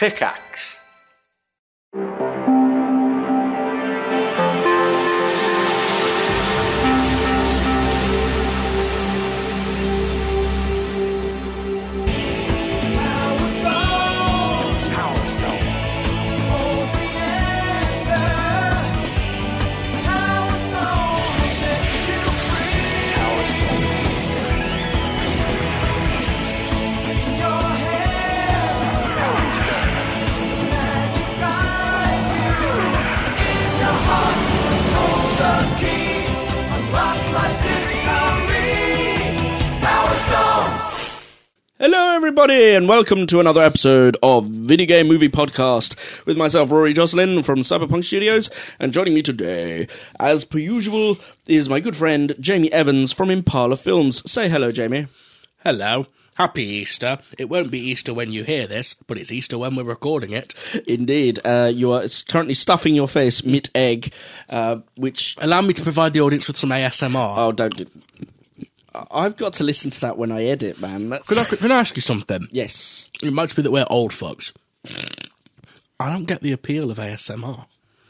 Pickaxe. And welcome to another episode of Video Game Movie Podcast with myself, Rory Jocelyn from Cyberpunk Studios, and joining me today, as per usual, is my good friend Jamie Evans from Impala Films. Say hello, Jamie. Hello. Happy Easter. It won't be Easter when you hear this, but it's Easter when we're recording it. Indeed, uh, you are currently stuffing your face mid egg, uh, which Allow me to provide the audience with some ASMR. oh, don't. Do, I've got to listen to that when I edit, man. That's, Can I, can I ask you something? yes, It might be that we're old folks. I don't get the appeal of ASMR.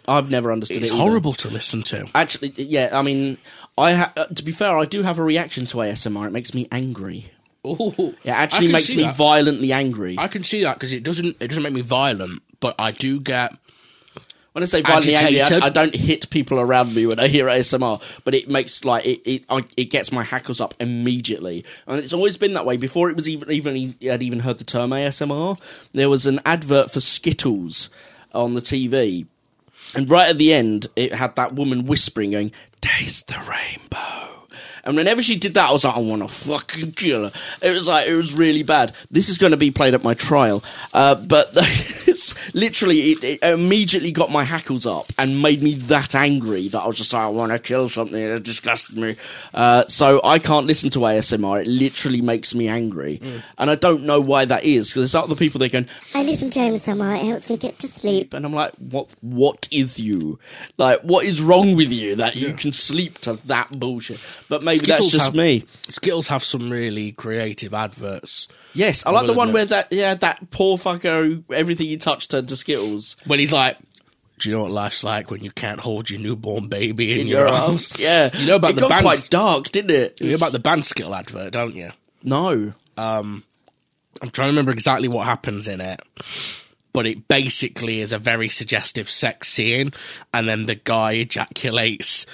I've never understood It's it. either. horrible to listen to. Actually, yeah. I mean, I ha- uh, to be fair, I do have a reaction to ASMR. It makes me angry. Ooh, It actually makes me that. violently angry. I can see that because it doesn't. It doesn't make me violent, but I do get. When I say violently angry, I, I don't hit people around me when I hear ASMR, but it makes like it it, I, it gets my hackles up immediately, and it's always been that way. Before it was even even I'd even heard the term ASMR, there was an advert for Skittles on the TV, and right at the end, it had that woman whispering, going, "Taste the rainbow." And whenever she did that, I was like, I want to fucking kill her. It was like, it was really bad. This is going to be played at my trial. Uh, but it's literally, it, it immediately got my hackles up and made me that angry that I was just like, I want to kill something. It disgusted me. Uh, so I can't listen to ASMR. It literally makes me angry. And I don't know why that is, because there's other people that going, I listen to ASMR, it helps me get to sleep. and I'm like, what? What is you? Like, what is wrong with you that you can sleep to that bullshit? But maybe that's Skittles just have- me. Skittles have some really creative adverts. Yes, I like the one where that yeah that poor fucker who everything he touched turned to Skittles When he's like, "Do you know what life's like when you can't hold your newborn baby in, in your, arms?" Yeah, You know about it the got band- quite dark, didn't it? You know about the band Skittle advert, don't you? no, um, I'm trying to remember exactly what happens in it, but it basically is a very suggestive sex scene, and then the guy ejaculates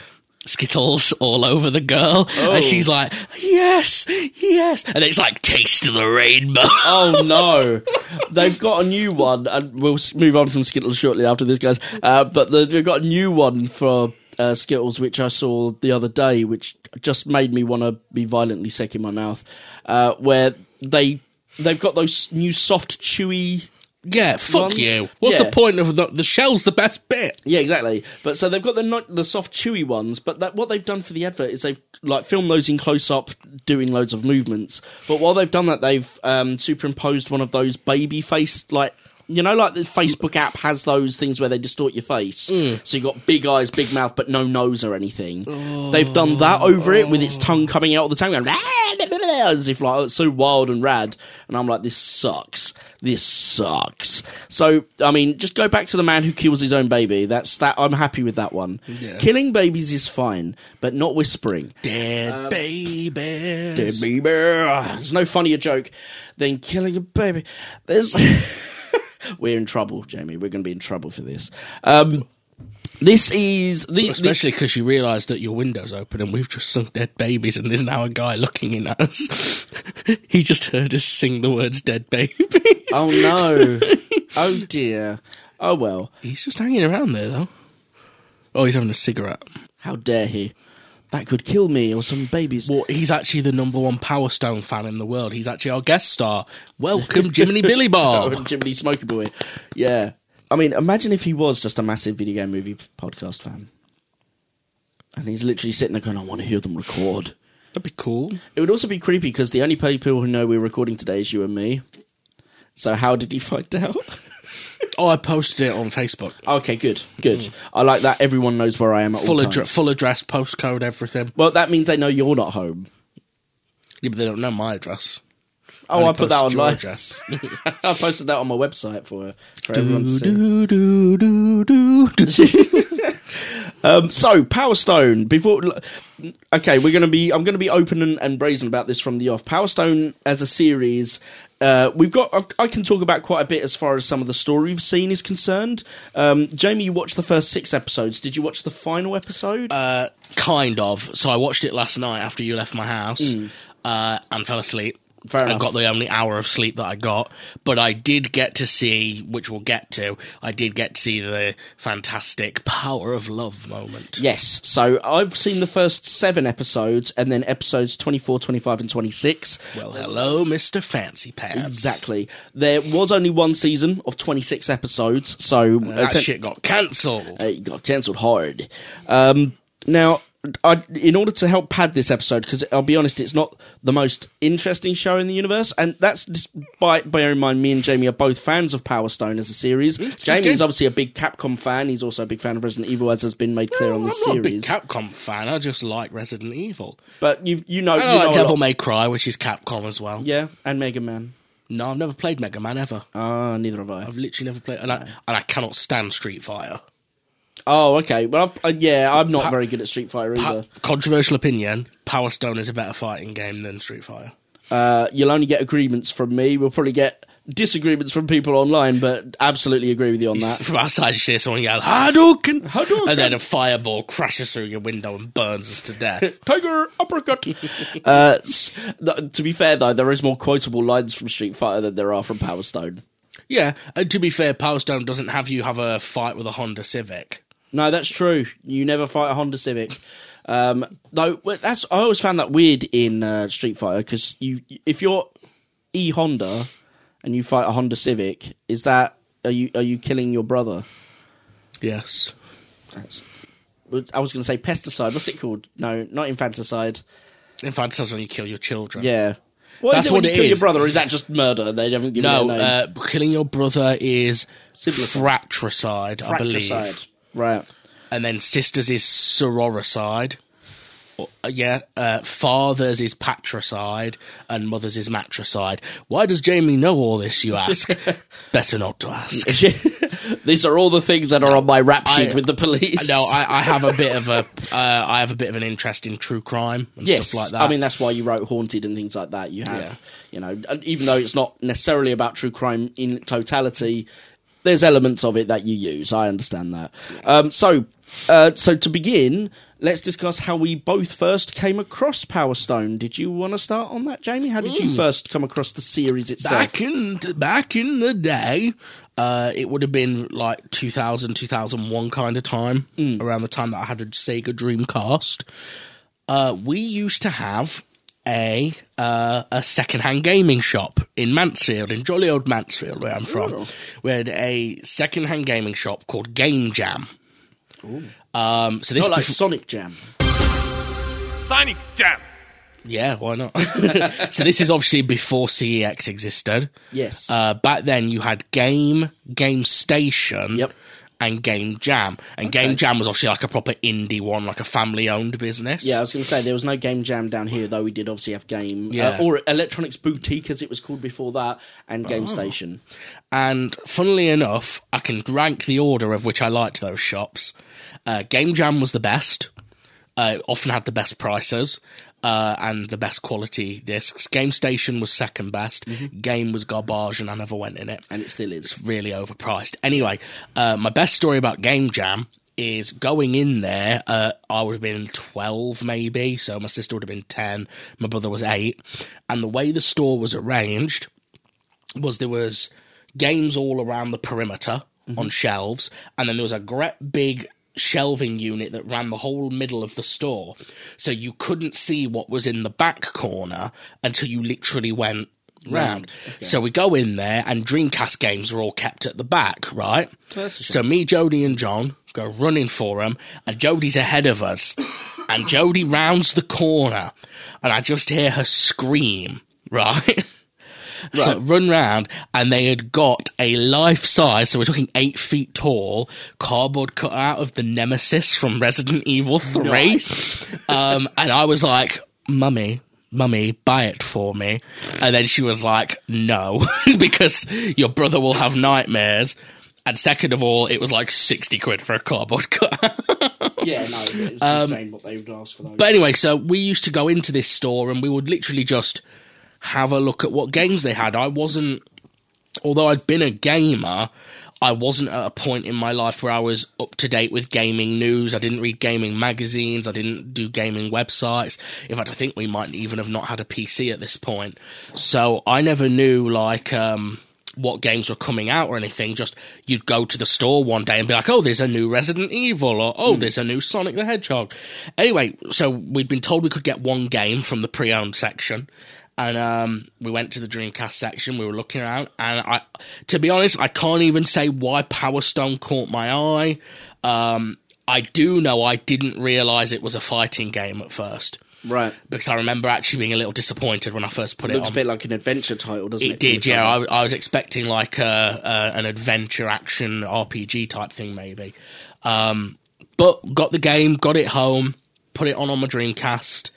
Skittles all over the girl, Oh. and she's like, "Yes, yes," and it's like, "Taste of the rainbow." oh no, they've got a new one, and we'll move on from Skittles shortly after this, guys. Uh, but the, they've got a new one for uh, Skittles, which I saw the other day, which just made me want to be violently sick in my mouth. Uh, where they they've got those new soft, chewy yeah, fuck Ones? you. What's Yeah. the point of the the shell's the best bit? Yeah, exactly. But so they've got the not, the soft, chewy ones. But that, what they've done for the advert is they've like filmed those in close up, doing loads of movements. But while they've done that, they've um, superimposed one of those baby face like. You know, like the Facebook app has those things where they distort your face. Mm. So you got big eyes, big mouth, but no nose or anything. Oh. They've done that over it with its tongue coming out all the time, going ah, as if like it's so wild and rad. And I'm like, this sucks. This sucks. So I mean, just go back to the man who kills his own baby. That's that. I'm happy with that one. Yeah. Killing babies is fine, but not whispering. Dead um, babies. Dead baby. There's no funnier joke than killing a baby. There's. We're in trouble, Jamie. We're going to be in trouble for this. Um, this is the, Especially because you realise that your window's open and we've just sung dead babies and there's now a guy looking in at us. he just heard us sing the words dead babies. Oh no! oh dear! Oh well! He's just hanging around there though. Oh, he's having a cigarette. How dare he? That could kill me or some babies. Well, he's actually the number one Power Stone fan in the world. He's actually our guest star. Welcome, Jiminy Billy Bob. Jiminy Smoky Boy. Yeah. I mean, imagine if he was just a massive video game movie podcast fan. And he's literally sitting there going, I want to hear them record. That'd be cool. It would also be creepy because the only people who know we're recording today is you and me. So how did he find out? Oh, I posted it on Facebook. okay, good, good. I like that. Everyone knows where I am at Full, all times. full address, postcode, everything. well, that means they know you're not home. Yeah, but they don't know my address. Oh, Only I put that on my address. I posted that on my website for for everyone to see. do, do, do, do, do. Um, so Power Stone. Before, okay, we're gonna be. I'm gonna be open and, and brazen about this from the off. Power Stone as a series. Uh, we've got. I- I can talk about quite a bit as far as some of the story we've seen is concerned. Um, Jamie, you watched the first six episodes. Did you watch the final episode? Uh, kind of. So I watched it last night after you left my house uh, and fell asleep. Fair I got the only hour of sleep that I got, but I did get to see, which we'll get to. I did get to see the fantastic power of love moment. Yes, so I've seen the first seven episodes and then episodes 24, 25, and 26. Well, hello, Mister Fancy Pants. Exactly. There was only one season of 26 episodes, so That essen- shit got cancelled. uh, it got cancelled hard. Um, now, I, in order to help pad this episode, because I'll be honest, it's not the most interesting show in the universe, and that's despite bearing in mind me and Jamie are both fans of Power Stone as a series. Jamie is obviously a big Capcom fan. He's also a big fan of Resident Evil, as has been made clear on I'm the not a big series. Capcom fan. I just like Resident Evil. but you you know, I you know like Devil May Cry, which is Capcom as well. yeah, and Mega Man. No, I've never played Mega Man ever. Ah, neither have I. I've literally never played, and I and I cannot stand Street Fighter. Oh, okay. Well, I've, uh, yeah, I'm not very good at Street Fighter Pa- either. controversial opinion: Power Stone is a better fighting game than Street Fighter. Uh, you'll only get agreements from me. We'll probably get disagreements from people online, but absolutely agree with you on that. From outside, you hear someone yell Hadouken, Hadouken! and then a fireball crashes through your window and burns us to death. Tiger uppercut. uh, to be fair, though, there is more quotable lines from Street Fighter than there are from Power Stone. yeah, and to be fair, Power Stone doesn't have you have a fight with a Honda Civic. No, that's true. You never fight a Honda Civic. Um, though that's I always found that weird in uh, Street Fighter because you if you're E Honda and you fight a Honda Civic, is that are you are you killing your brother? Yes. That's, I was going to say pesticide. What's it called? No, not infanticide. In fact, that's when you kill your children. Yeah. What That's is it when what you it kill your brother? Or is that just murder? They haven't given No, it a name. uh, killing your brother is siblicide. fratricide, I believe. Right. and then sisters is sororicide. Uh, yeah, uh, fathers is patricide, and mothers is matricide. Why does Jamie know all this? You ask. Better not to ask. These are all the things that are on my rap sheet I- with the police. No, I, I have a bit of a, uh, I have a bit of an interest in true crime and yes, stuff like that. I mean that's why you wrote Haunted and things like that. You have, Yeah. you know, even though it's not necessarily about true crime in totality, there's elements of it that you use. I understand that. Um, so, uh, so to begin, let's discuss how we both first came across Power Stone. Did you want to start on that, Jamie? How did you first come across the series itself? back in back in the day, uh, it would have been like 2000, 2001 kind of time, Mm. around the time that I had a Sega Dreamcast. Uh, we used to have a uh, a secondhand gaming shop in Mansfield, in jolly old Mansfield, where I'm from. Ooh. We had a secondhand gaming shop called Game Jam. Um, so this Not like bef- Sonic Jam. Sonic Jam. yeah, why not? so this is obviously before CEX existed. Yes. Uh, back then, you had Game, Game Station, Yep. And Game Jam. And Game Jam was obviously like a proper indie one, like a family owned business. Yeah, I was going to say there was no game jam down here, though we did obviously have game Yeah. uh, or Electronics Boutique as it was called before that, and Game Oh. Station. And funnily enough, I can rank the order of which I liked those shops. Uh, Game Jam was the best. Uh, often had the best prices uh, and the best quality discs. Game Station was second best. Game was garbage, and I never went in it. And it still is. really overpriced. Anyway, uh, my best story about Game Jam is going in there. Uh, I would have been 12 maybe, so my sister would have been 10, my brother was 8. And the way the store was arranged was there was games all around the perimeter on shelves, and then there was a great big shelving unit that ran the whole middle of the store. So you couldn't see what was in the back corner until you literally went round. So we go in there, and Dreamcast games are all kept at the back, right? So me, Jody, and John go running for them, and Jody's ahead of us. and Jody rounds the corner, and I just hear her scream, right? So run round, and they had got a life size, so we're talking eight feet tall, cardboard cut out of the Nemesis from Resident Evil 3. Um, and I was like, Mummy, Mummy, buy it for me. And then she was like, No, because your brother will have nightmares. And second of all, it was like 60 quid for a cardboard cutter. Yeah, no, it's insane what they would ask for those. But anyway, so we used to go into this store and we would literally just have a look at what games they had. I wasn't, although I'd been a gamer, I wasn't at a point in my life where I was up to date with gaming news. I didn't read gaming magazines. I didn't do gaming websites. In fact, I think we might even have not had a PC at this point. So I never knew, like, um, what games were coming out or anything. Just you'd go to the store one day and be like, "Oh, there's a new Resident Evil," or "Oh, there's a new Sonic the Hedgehog." Anyway, so we'd been told we could get one game from the pre-owned section, and um, we went to the Dreamcast section. We were looking around, and I, to be honest, I can't even say why Power Stone caught my eye. Um, I do know I didn't realize it was a fighting game at first. right. Because I remember actually being a little disappointed when I first put it Looks on. a bit like an adventure title, doesn't it? It did, yeah. I, I was expecting like a, a, an adventure action RPG type thing, maybe. Um, but got the game, got it home, put it on on my Dreamcast,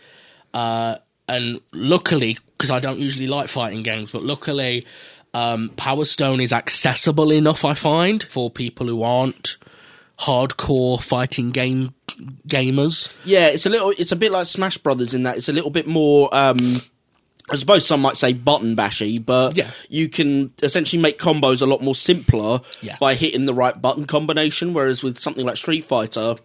uh, and luckily, because I don't usually like fighting games, but luckily, um, Power Stone is accessible enough. I find for people who aren't hardcore fighting game gamers. Yeah, it's a little. It's a bit like Smash Brothers in that it's a little bit more. Um, I suppose some might say button bashy, but Yeah. you can essentially make combos a lot more simpler Yeah. by hitting the right button combination. Whereas with something like Street Fighter,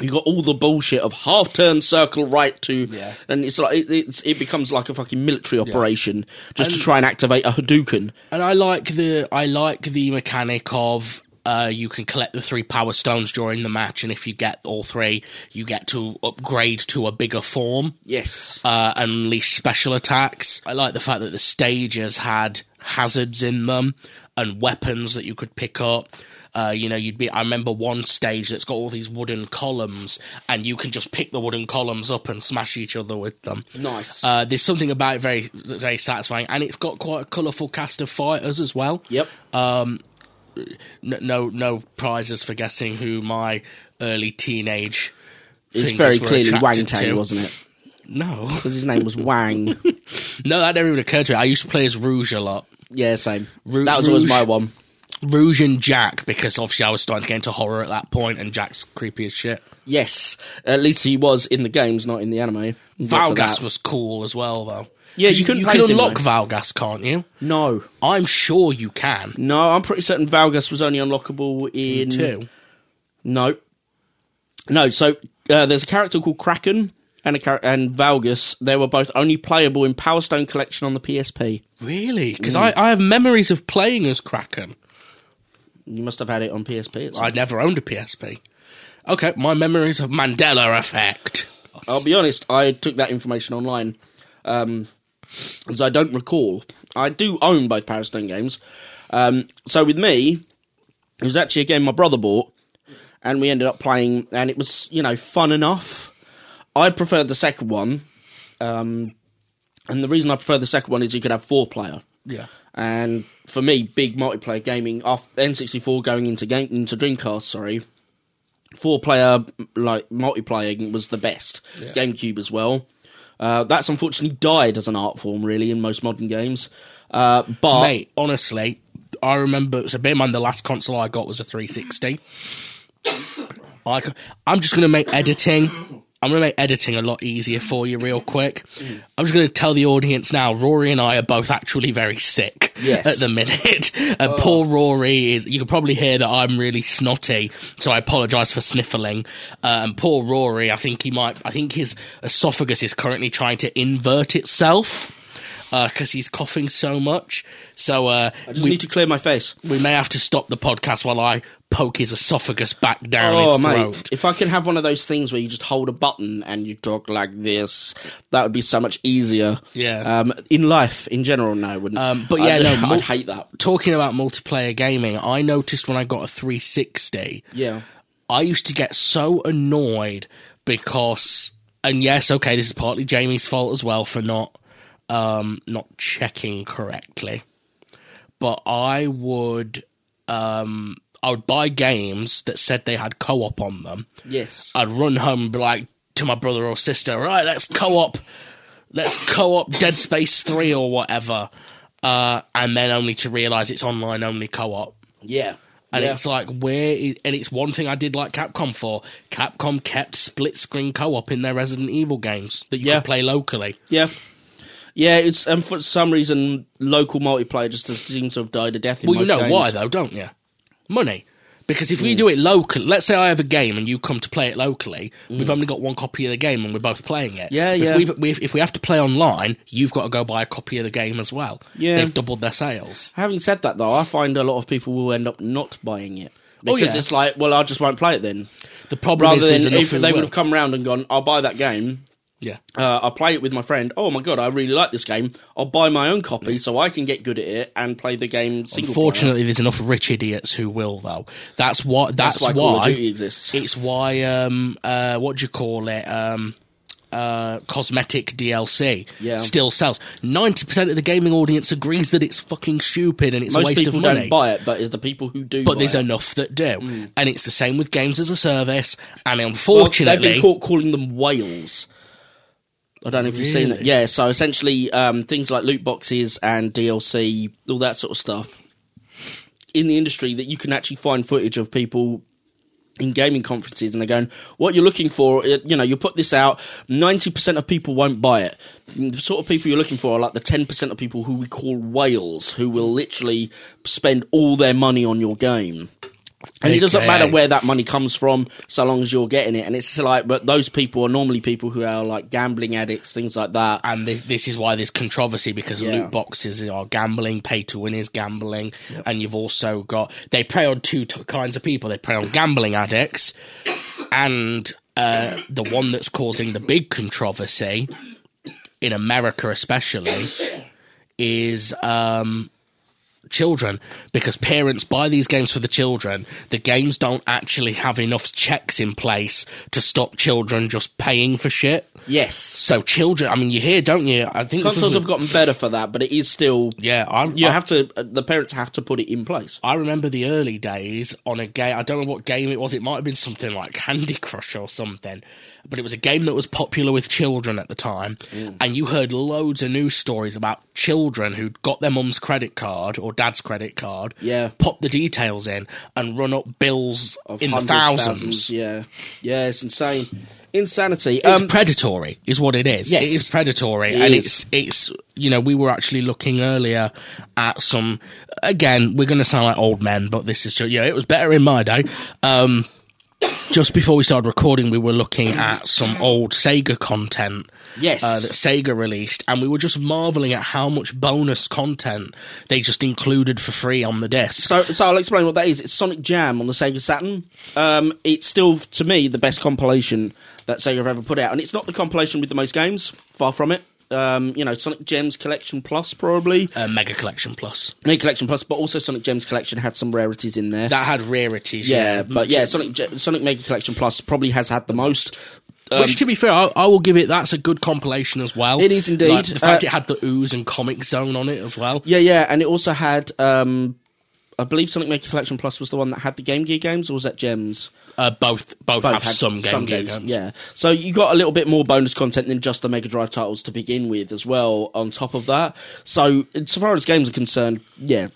you got all the bullshit of half turn, circle, right to, Yeah. and it's like it, it's, it becomes like a fucking military operation just to try and activate a Hadouken. And I like the I like the mechanic of uh, you can collect the three power stones during the match, and if you get all three, you get to upgrade to a bigger form, Yes, uh, unleash special attacks. I like the fact that the stages had hazards in them and weapons that you could pick up. Uh, you know, you'd be. I remember one stage that's got all these wooden columns, and you can just pick the wooden columns up and smash each other with them. nice. Uh, there's something about it very, very satisfying, and it's got quite a colourful cast of fighters as well. yep. No, no, no prizes for guessing who my early teenage. It's very clearly Wang Tang, wasn't it? No, Because his name was Wang. no, that never even occurred to me. I used to play as Rouge a lot. yeah, same. Ru- that was always my one. Rouge and Jack, because obviously I was starting to get into horror at that point, and Jack's creepy as shit. Yes, at least he was in the games, not in the anime. We'll get to Valgas was cool as well, though. Yeah, you couldn't you play can as him, unlock. Valgas, can't you? no, I'm sure you can. no. I'm pretty certain Valgas was only unlockable in two. No, no. So uh, there's a character called Kraken and a char- and Valgas. They were both only playable in Power Stone Collection on the PSP. Really? Because Mm. I, I have memories of playing as Kraken. You must have had it on PSP. I never owned a PSP. Okay, my memories of Mandela Effect. I'll be honest, I took that information online, um, as I don't recall. I do own both Power Stone games. Um, so with me, it was actually a game my brother bought, and we ended up playing, and it was, you know, fun enough. I preferred the second one, um, and the reason I prefer the second one is you could have four player. Yeah. And for me, big multiplayer gaming, off N64 going into game into Dreamcast, sorry, four player like multiplayer was the best. Yeah. GameCube as well. Uh, that's unfortunately died as an art form, really, in most modern games. Uh, but Mate, honestly, I remember. So, bear in mind, the last console I got was a 360. I'm just going to make editing. I'm going to make editing a lot easier for you, real quick. I'm just going to tell the audience now. Rory and I are both actually very sick Yes. at the minute. And poor Rory is. You can probably hear that I'm really snotty, so I apologise for sniffling. Uh, and poor Rory, I think he might. I think his esophagus is currently trying to invert itself because he's coughing so much. So uh, I just we, need to clear my face. we may have to stop the podcast while I poke his esophagus back down Oh, his mate. throat. If I can have one of those things where you just hold a button and you talk like this, that would be so much easier. Yeah. Um, in life, in general, no, I wouldn't. Um, but yeah, I'd, no, I'd hate that. Talking about multiplayer gaming, I noticed when I got a 360, Yeah. I used to get so annoyed because, and yes, okay, this is partly Jamie's fault as well for not um, not checking correctly, but I would um, I would buy games that said they had co-op on them. Yes. I'd run home and be like to my brother or sister, right, let's co-op let's co-op Dead Space Three or whatever, uh, and then only to realise it's online only co-op. Yeah. And yeah. it's like where, and it's one thing I did like Capcom for. Capcom kept split screen co-op in their Resident Evil games that you Yeah. could play locally. Yeah. Yeah, it's and for some reason local multiplayer just seems to have died a death in Well, you know games. why though, don't you? Money. Because if we hmm. do it local, let's say I have a game and you come to play it locally, we've hmm. only got one copy of the game and we're both playing it. Yeah, But yeah. If we, if we have to play online, you've got to go buy a copy of the game as well. Yeah. They've doubled their sales. Having said that, though, I find a lot of people will end up not buying it Oh, because yeah. it's like, well, I just won't play it then. The problem Rather is than if they would have come round and gone, I'll buy that game. Yeah. Uh, I'll play it with my friend. Oh my god, I really like this game. I'll buy my own copy so I can get good at it and play the game single player. Unfortunately, there's enough rich idiots who will though. That's what. That's, That's why why. Call of Duty exists. It's why. Um. Uh. What do you call it? Um. Uh. Cosmetic DLC. Yeah. Still sells. Ninety percent of the gaming audience agrees that it's fucking stupid and it's a waste of money. don't buy it, but it's the people who do. but there's it. enough that do, Mm. and it's the same with games as a service. And Well, unfortunately, they've been caught calling them whales. I don't know if you've seen it. Yeah, so essentially, um, things like loot boxes and DLC, all that sort of stuff in the industry that you can actually find footage of people in gaming conferences and they're going, what you're looking for, uh, you know, you put this out, 90% of people won't buy it. The sort of people you're looking for are like the 10% of people who we call whales, who will literally spend all their money on your game. And it doesn't matter where that money comes from, so long as you're getting it. And it's like, but those people are normally people who are like gambling addicts, things like that. and this, this is why there's controversy because Yeah. loot boxes are gambling, pay to win is gambling, and you've also got they prey on two t- kinds of people. They prey on gambling addicts, and uh, the one that's causing the big controversy in America, especially, is um, children because parents buy these games for the children. The games don't actually have enough checks in place to stop children just paying for shit. Yes. So children, I mean, you hear, don't you? I think Consoles have gotten better for that, but it is still. Yeah, I, You I, have to, uh, the parents have to put it in place. I remember the early days on a game. I don't know what game it was. It might have been something like Candy Crush or something. But it was a game that was popular with children at the time, Mm. and you heard loads of news stories about children who'd got their mum's credit card or dad's credit card, Yeah. pop the details in, and run up bills Of in the hundreds, thousands. Yeah. Yeah, it's insane. Insanity. It's Um, predatory, is what it is. Yes. It is predatory, It and is. it's it's you know we were actually looking earlier at some. Again, we're going to sound like old men, but this is just yeah. It was better in my day. Um, just before we started recording, we were looking at some old Sega content. Yes. uh, that Sega released, and we were just marveling at how much bonus content they just included for free on the disc. So, so I'll explain what that is. It's Sonic Jam on the Sega Saturn. Um, it's still, to me, the best compilation that Sega have ever put out, and it's not the compilation with the most games. Far from it. Um, you know, Sonic Gems Collection Plus probably, uh, Mega Collection Plus Mega Collection Plus, but also Sonic Gems Collection had some rarities in there. that had rarities. yeah, Yeah, but yeah, Sonic Ge- Sonic Mega Collection Plus probably has had the most. Which, to be fair, I, I will give it. That's a good compilation as well. It is indeed. Like, the fact Uh, it had the ooze and Comix Zone on it as well. Yeah, yeah, and it also had. Um, I believe Sonic Mega Collection Plus was the one that had the Game Gear games, or was that Gems? Uh, both both, both have some Game Gear games. Yeah, so you got a little bit more bonus content than just the Mega Drive titles to begin with, as well. On top of that, so as far as games are concerned, yeah.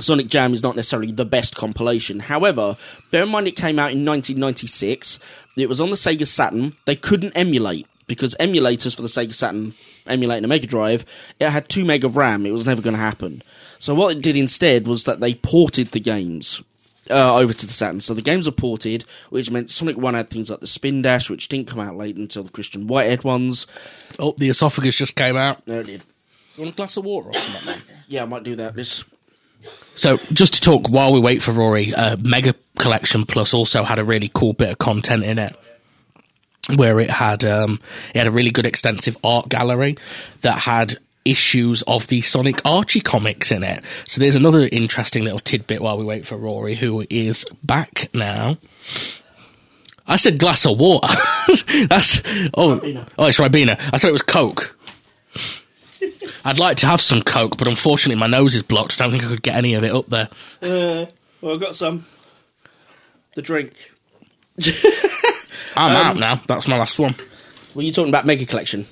Sonic Jam is not necessarily the best compilation. However, bear in mind it came out in 1996. It was on the Sega Saturn. They couldn't emulate because emulators for the Sega Saturn emulating a Mega Drive, it had two meg of RAM. It was never going to happen. So what it did instead was that they ported the games uh, over to the Saturn. So the games are ported, which meant Sonic 1 had things like the Spin Dash, which didn't come out late until the Christian Whitehead ones. Oh, the esophagus just came out. There it did. You want a glass of water or something? man? Yeah, I might do that. This. So, just to talk while we wait for Rory, uh, Mega Collection Plus also had a really cool bit of content in it. Where it had um, it had a really good extensive art gallery that had issues of the Sonic Archie comics in it. So there's another interesting little tidbit while we wait for Rory, who is back now. I said glass of water. That's oh oh it's Ribena. I thought it was Coke. I'd like to have some Coke, but unfortunately my nose is blocked. I don't think I could get any of it up there. Uh, well, I've got some. The drink. I'm out now. That's my last one. Were you talking about Mega Collection?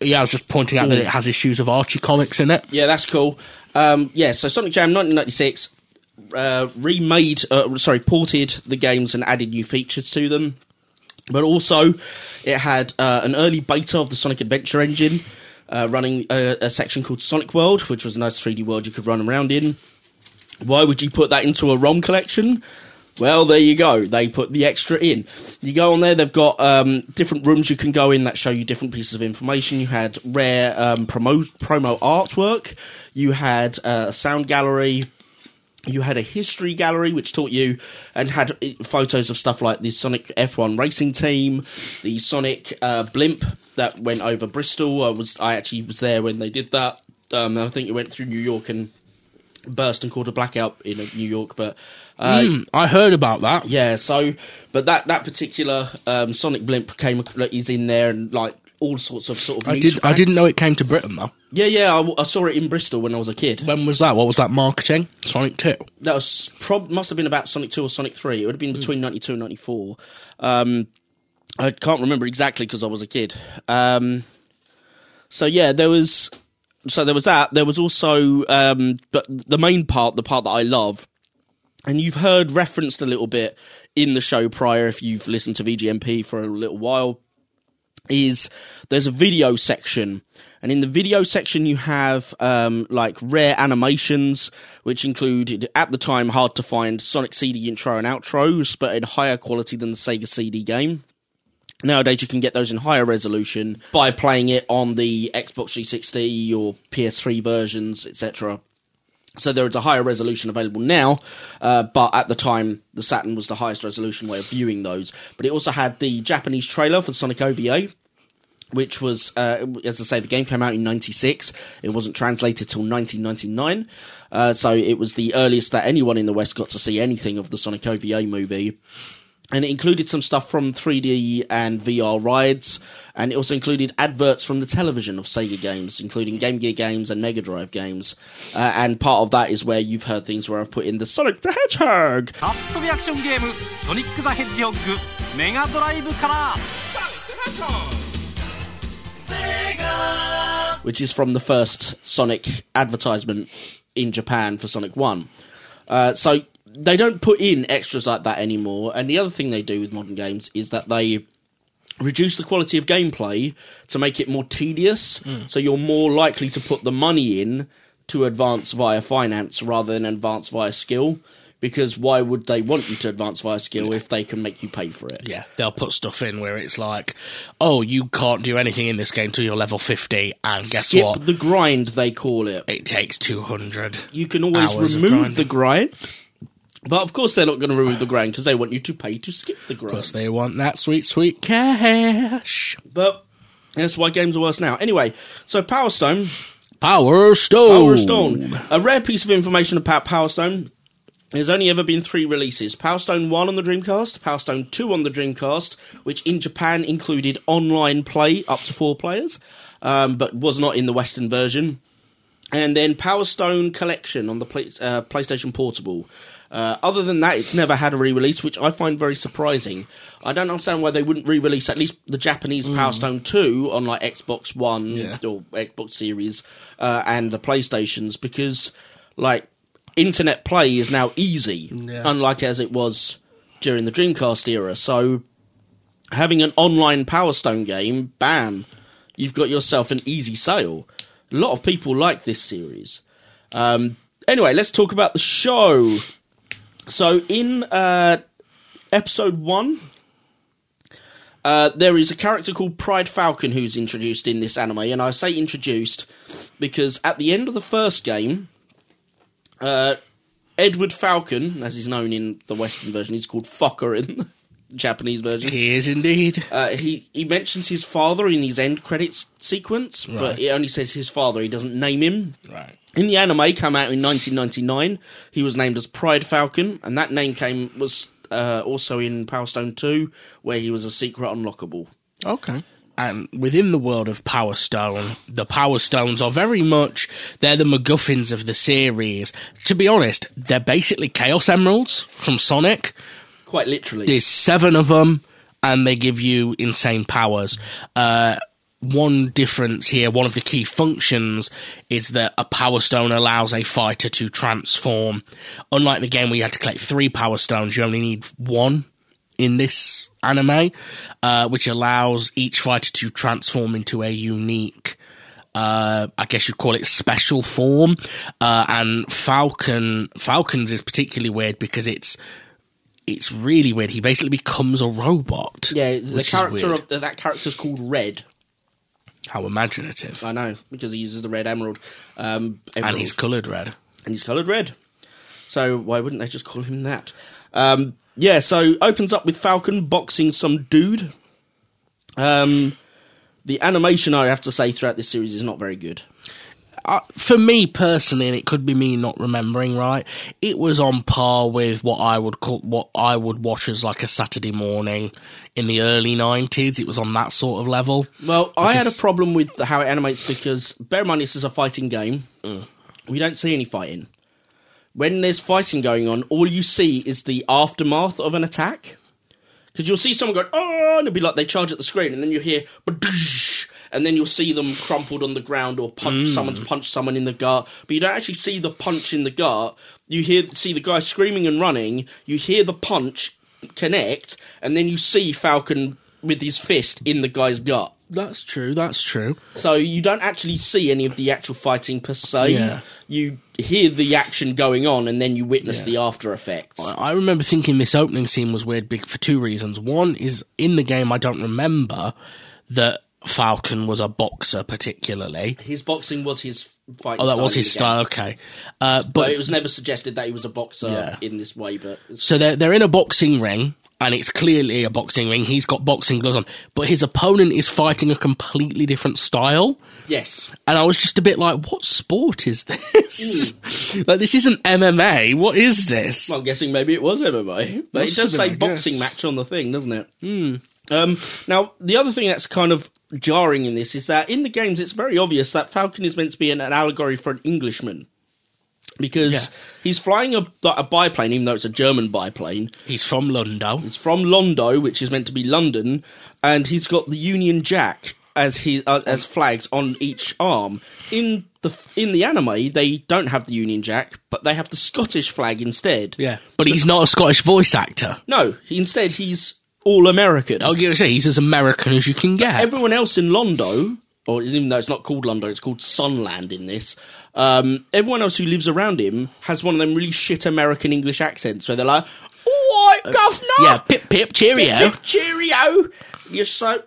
Yeah, I was just pointing out that it has issues of Archie comics in it. Yeah, that's cool. Um, yeah, so Sonic Jam 1996 uh, remade, uh, sorry, ported the games and added new features to them. But also, it had uh, an early beta of the Sonic Adventure engine, uh, running a, a section called Sonic World, which was a nice 3D world you could run around in. Why would you put that into a ROM collection? Well, there you go. They put the extra in. You go on there, they've got um, different rooms you can go in that show you different pieces of information. You had rare um, promo, promo artwork, you had uh, a sound gallery, you had a history gallery which taught you and had uh, photos of stuff like the Sonic F1 racing team, the Sonic uh, blimp that went over Bristol. I was I actually was there when they did that. Um, I think it went through New York and burst and caught a blackout in New York, but uh, Hmm, I heard about that. yeah. So, but that that particular um, Sonic blimp came is in there and like all sorts of sort of. I did. I didn't know it came to Britain though. Yeah, yeah. I, I saw it in Bristol when I was a kid. When was that? What was that marketing? Sonic Two. that was prob must have been about Sonic Two or Sonic Three. It would have been between ninety two and ninety four. Um, I can't remember exactly because I was a kid. Um, so yeah, there was. So there was that. There was also, um, but the main part, the part that I love, and you've heard referenced a little bit in the show prior if you've listened to VGMP for a little while is there's a video section and in the video section you have um, like rare animations which included at the time hard to find sonic cd intro and outros but in higher quality than the sega cd game Nowadays, you can get those in higher resolution by playing it on the Xbox 360 or PS3 versions, etc. So there is a higher resolution available now, uh, but at the time, the Saturn was the highest resolution way of viewing those. But it also had the Japanese trailer for Sonic OVA, which was, uh, as I say, the game came out in '96. It wasn't translated till 1999, uh, so it was the earliest that anyone in the West got to see anything of the Sonic OVA movie and it included some stuff from 3D and VR rides, and it also included adverts from the television of Sega games, including Game Gear games and Mega Drive games. Uh, and part of that is where you've heard things where I've put in the Sonic the Hedgehog, カットビアクションゲーム「ソニック・ザ・ヘッジホッグ」メガドライブから。 which is from the first Sonic advertisement in Japan for Sonic 1. Uh, so they don't put in extras like that anymore. And the other thing they do with modern games is that they reduce the quality of gameplay to make it more tedious. Hmm. So you're more likely to put the money in to advance via finance rather than advance via skill. Because why would they want you to advance via skill if they can make you pay for it? Yeah, they'll put stuff in where it's like, oh, you can't do anything in this game till you're level 50, and guess Skip what? the grind, they call it. It takes 200. You can always remove the grind. But of course, they're not going to remove the grind because they want you to pay to skip the grind. Because they want that sweet, sweet cash. But that's why games are worse now. Anyway, so Power Stone, Power Stone. Power Stone, a rare piece of information about Power Stone. There's only ever been three releases: Power Stone One on the Dreamcast, Power Stone Two on the Dreamcast, which in Japan included online play up to four players, um, but was not in the Western version. And then Power Stone Collection on the play, uh, PlayStation Portable. Uh, other than that, it's never had a re-release, which I find very surprising. I don't understand why they wouldn't re-release at least the Japanese Power Stone Two on like Xbox One Yeah. or Xbox Series uh, and the PlayStations, because like internet play is now easy, Yeah. unlike as it was during the Dreamcast era. So having an online Power Stone game, bam, you've got yourself an easy sale. A lot of people like this series. Um, anyway, let's talk about the show. So in uh, episode one, uh, there is a character called Pride Falcon who's introduced in this anime, and I say introduced because at the end of the first game, uh, Edward Falcon, as he's known in the Western version, he's called Fokker in Japanese version. He is indeed. Uh, he he mentions his father in his end credits sequence, but Right. it only says his father. He doesn't name him. Right. In the anime, come out in 1999. He was named as Pride Falcon, and that name came was uh, also in Power Stone 2, where he was a secret unlockable. Okay. And within the world of Power Stone, the Power Stones are very much they're the MacGuffins of the series. To be honest, they're basically Chaos Emeralds from Sonic. Quite literally. There's seven of them, and they give you insane powers. Uh, one difference here, one of the key functions is that a power stone allows a fighter to transform. Unlike the game where you had to collect three power stones, you only need one in this anime, uh, which allows each fighter to transform into a unique. Uh, I guess you'd call it special form, uh, and Falcon Falcons is particularly weird because it's it's really weird. He basically becomes a robot. Yeah, the character of that character's called Red. how imaginative, I know because he uses the red emerald, um, and he's coloured red. and he's coloured red. So why wouldn't they just call him that? Um, yeah, so opens up with Falcon boxing some dude. Um, the animation, I have to say, throughout this series is not very good. Uh, for me personally, and it could be me not remembering right, it was on par with what I would call what I would watch as like a Saturday morning in the early nineties. It was on that sort of level. Well, I had a problem with how it animates because, bear in mind, this is a fighting game. Mm. We don't see any fighting. When there's fighting going on, all you see is the aftermath of an attack. Because you'll see someone going, oh, and it'll be like they charge at the screen, and then you hear, "Badoosh," and then you'll see them crumpled on the ground or punch, mm. someone's punched someone in the gut. But you don't actually see the punch in the gut. You hear, see the guy screaming and running. You hear the punch connect, and then you see Falcon with his fist in the guy's gut. That's true. That's true. So you don't actually see any of the actual fighting per se. Yeah. You hear the action going on, and then you witness Yeah. the after effects. I remember thinking this opening scene was weird for two reasons. One is in the game I don't remember that Falcon was a boxer particularly. His boxing was his fighting. Oh, that style was his style. Okay, uh, but But it was never suggested that he was a boxer Yeah. in this way. But So they're they're in a boxing ring, and it's clearly a boxing ring. He's got boxing gloves on, but his opponent is fighting a completely different style. yes, And I was just a bit like, "What sport is this? like, this isn't MMA. What is this?" well, I'm guessing maybe it was MMA. But Must it does say boxing match on the thing, doesn't it? Um, now, the other thing that's kind of jarring in this is that in the games, it's very obvious that Falcon is meant to be an, an allegory for an Englishman. Because Yeah. he's flying a, a biplane, even though it's a German biplane. He's from Lundo. It's from Londo, which is meant to be London, and he's got the Union Jack as he uh, as flags on each arm. In the in the anime, they don't have the Union Jack, but they have the Scottish flag instead. Yeah, but he's not a Scottish voice actor. No, he, instead he's all American. I'll give you say he's as American as you can get. Everyone else in Londo, or even though it's not called Londo, it's called Sunland in this. Um, everyone else who lives around him has one of them really shit American English accents where they're like, "All right, governor." yeah, pip pip cheerio. Pip, pip, cheerio. You're so.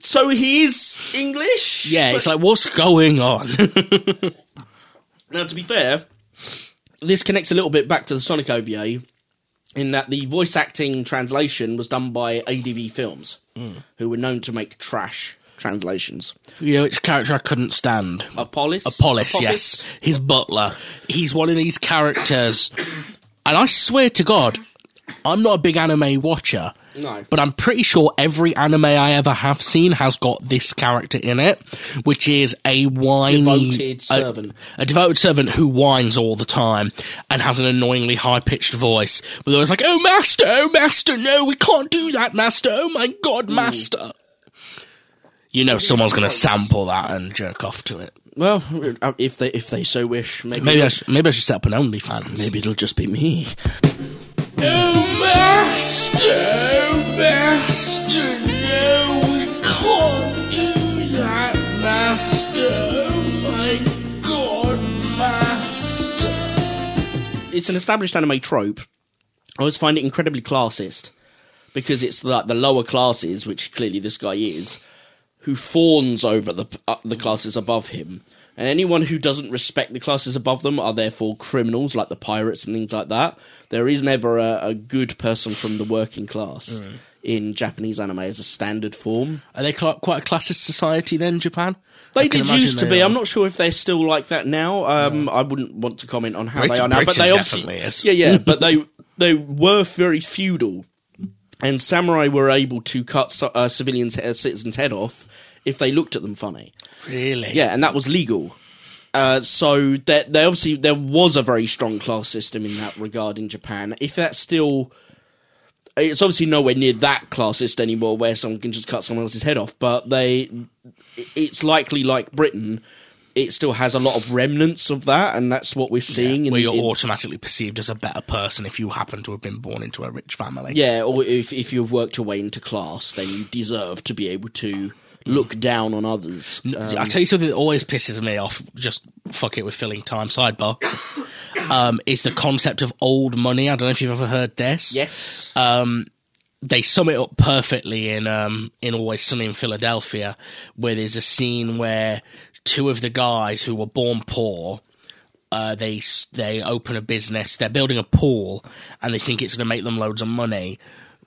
So he is English. Yeah, But- it's like what's going on? now. To be fair, this connects a little bit back to the Sonic OVA, in that the voice acting translation was done by ADV Films, who were known to make trash translations. you know, which character I couldn't stand. Apollos. Apollos, yes, his butler. He's one of these characters, and I swear to God, I'm not a big anime watcher. No. But I'm pretty sure every anime I ever have seen has got this character in it, which is a whiny Devoted a- servant. A, devoted servant who whines all the time and has an annoyingly high pitched voice. But they're always like, "Oh, master! Oh, master! No, we can't do that, master! Oh my God, Hmm. master!" You know, someone's going to sample that and jerk off to it. Well, uh, if they if they so wish, maybe Maybe I, sh- maybe I should set up an OnlyFans. maybe it'll just be me. Master, master, no, we can't do that, master. Oh my god, master. It's an established anime trope. I always find it incredibly classist because it's like the lower classes, which clearly this guy is, who fawns over the uh, the classes above him. And anyone who doesn't respect the classes above them are therefore criminals, like the pirates and things like that. There is never a, a good person from the working class in Japanese anime as a standard form. Are they cl- quite a classist society then, Japan? They did used to be. are. I'm not sure if they're still like that now. Um, I wouldn't want to comment on how they are now, but they obviously, definitely is. yeah, yeah. but they they were very feudal, and samurai were able to cut uh, civilians' uh, citizens' head off if they looked at them funny. Really? Yeah, and that was legal. Uh, so there, there obviously there was a very strong class system in that regard in Japan. If that's still it's obviously nowhere near that classist anymore, where someone can just cut someone else's head off. But they, it's likely like Britain. It still has a lot of remnants of that, and that's what we're seeing. in, where you're in- automatically perceived as a better person if you happen to have been born into a rich family. Yeah, or if if you've worked your way into class, then you deserve to be able to look down on others. Um, I tell you something that always pisses me off. Just fuck it with filling time. Sidebar um, is the concept of old money. I don't know if you've ever heard this. yes, Um, they sum it up perfectly in um, in Always Sunny in Philadelphia, where there's a scene where two of the guys who were born poor. Uh, they they open a business. They're building a pool, and they think it's going to make them loads of money,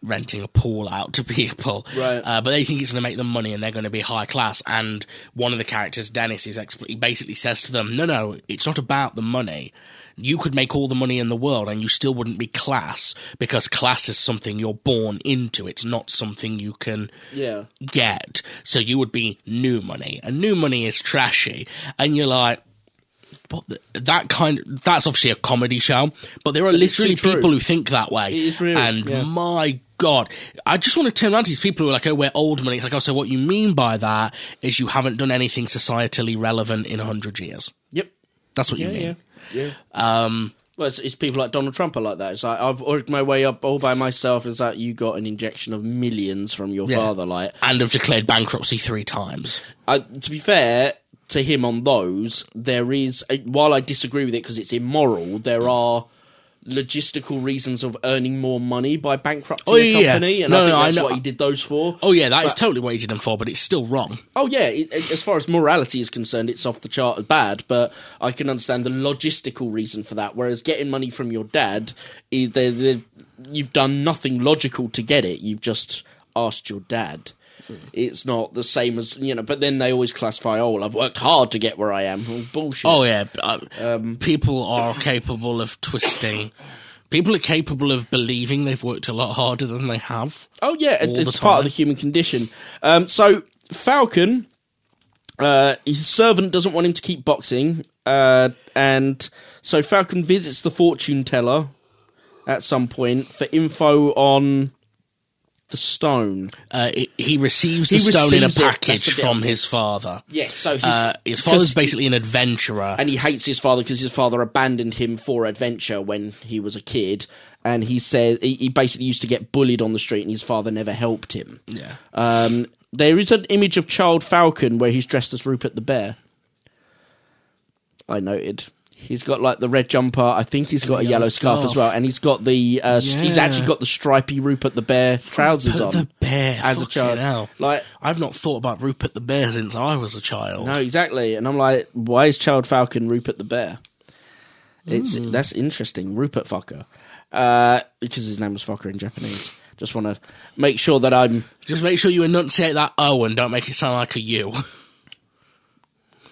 renting a pool out to people. Right. Uh, but they think it's going to make them money, and they're going to be high class. And one of the characters, Dennis, is expl- he basically says to them, "No, no, it's not about the money. You could make all the money in the world, and you still wouldn't be class because class is something you're born into. It's not something you can." yeah. get. So you would be new money, and new money is trashy, and you're like, but that kind that's obviously a comedy show, but there are it's literally people who think that way. It is real, and yeah. my god, I just want to turn around to these people who are like, "Oh, we're old money." It's like, "Oh, so what you mean by that is you haven't done anything societally relevant in a hundred years." Yep. That's what Yeah, you mean. yeah, yeah. Um, Well, it's, it's people like Donald Trump are like that. It's like I've worked my way up all by myself. It's like you got an injection of millions from your Yeah. father. Like, and have declared bankruptcy three times. I, to be fair to him on those, there is uh, while I disagree with it because it's immoral. There are logistical reasons of earning more money by bankrupting Oh, a yeah. company, and No, I think no, I that's know. what he did those for. Oh yeah, that is But- totally what he did them for, but it's still wrong. Oh yeah, it, as far as morality is concerned, it's off the chart as bad. But I can understand the logistical reason for that. Whereas getting money from your dad, is the, the, you've done nothing logical to get it. You've just asked your dad. It's not the same as you know. But then they always classify, "Oh, well, I've worked hard to get where I am." Well, bullshit. Oh yeah, uh, Um, people are capable of twisting. People are capable of believing they've worked a lot harder than they have. Oh yeah, it, it's part of the human condition. Um, so Falcon, uh, his servant doesn't want him to keep boxing, uh, and so Falcon visits the fortune teller at some point for info on the stone. Uh, he- he receives the He stone in a receives it. That's package from his father. Yes, so his, Uh, his father's he- basically an adventurer. and he hates his father because his father abandoned him for adventure when he was a kid. And he says he, he basically used to get bullied on the street, and his father never helped him. yeah. Um, there is an image of Child Falcon where he's dressed as Rupert the Bear. I noted. He's got like the red jumper. I think he's got a yellow scarf, as well, and he's got the. Uh, s- He's Yeah. actually got the stripy Rupert the Bear trousers Rupert on the Bear, as a child. Like I've not thought about Rupert the Bear since I was a child. no, exactly. And I'm like, why is Child Falcon Rupert the Bear? It's that's interesting, Rupert Fokker, uh, because his name was Fokker in Japanese. Just want to make sure that I'm Just make sure you enunciate that O and don't make it sound like a U.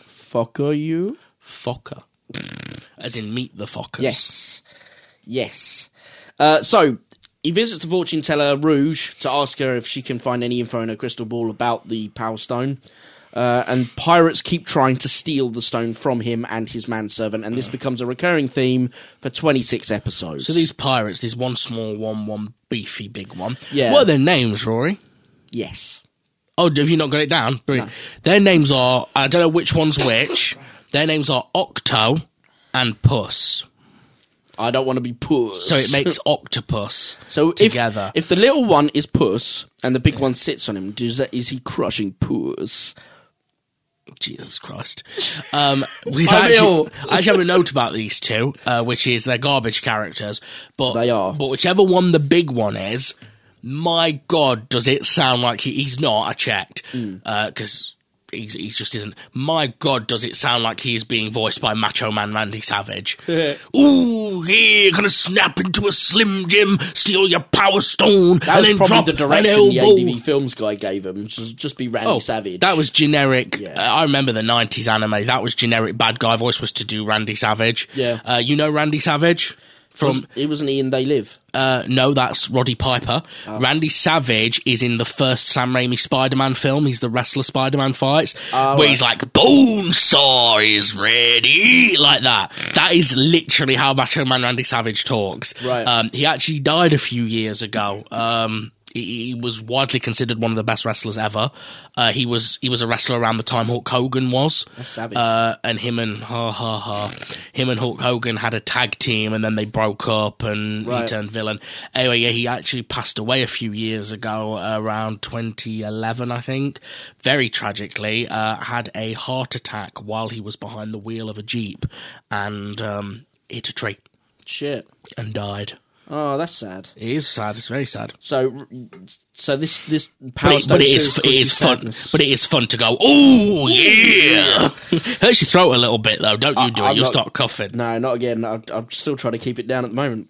Fokker you. Fokker. As in meet the Fokkers. Yes. Yes. Uh, so he visits the fortune teller Rouge to ask her if she can find any info in her crystal ball about the Power Stone. Uh, and pirates keep trying to steal the stone from him and his manservant, and this becomes a recurring theme for 26 episodes. So these pirates, there's one small one, one beefy big one. Yeah. What are their names, Rory? yes. Oh, have you not got it down? Brilliant. Their names are, I don't know which one's which. Their names are Octo and Puss. I don't want to be puss. So it makes octopus so together. If the little one is puss and the big one sits on him, does that, is he crushing puss? Jesus Christ. Um, we actually. I actually have a note about these two, uh, which is they're garbage characters. But They are. But whichever one the big one is, my God, does it sound like he, he's not? I checked Hmm. because he's, he just isn't. My God, does it sound like he is being voiced by Macho Man Randy Savage? Ooh, yeah, gonna snap into a Slim Jim, steal your Power Stone, That and then probably drop the direction the. ADV Films guy gave him. Just, just be Randy Oh, Savage. That was generic. Yeah. uh, I remember the '90s anime. That was generic. Bad guy voice was to do Randy Savage. Yeah. Uh, you know Randy Savage? From it wasn't he in They Live. uh, no, that's Roddy Piper. Oh. Randy Savage is in the first Sam Raimi Spider-Man film. He's the wrestler Spider-Man fights, Oh, where right. he's like, "Bonesaw is ready," like that. That is literally how Macho Man Randy Savage talks. Right. Um, he actually died a few years ago. Um, he, he was widely considered one of the best wrestlers ever. Uh, he was he was a wrestler around the time Hulk Hogan was. That's savage. Uh, and him and ha ha ha, him and Hulk Hogan had a tag team, and then they broke up, and he turned villain. Anyway, yeah, he actually passed away a few years ago, around 2011, I think. Very tragically, uh, had a heart attack while he was behind the wheel of a jeep, and um, hit a tree Shit. and died. Oh, that's sad. It is sad. It's very sad. So, so this this power But it, but it is it fun. But it is fun to go. Oh yeah! Hurts your throat a little bit though. Don't you do I- it? I'm You'll not- start coughing. No, not again. I'm, I'm still trying to keep it down at the moment.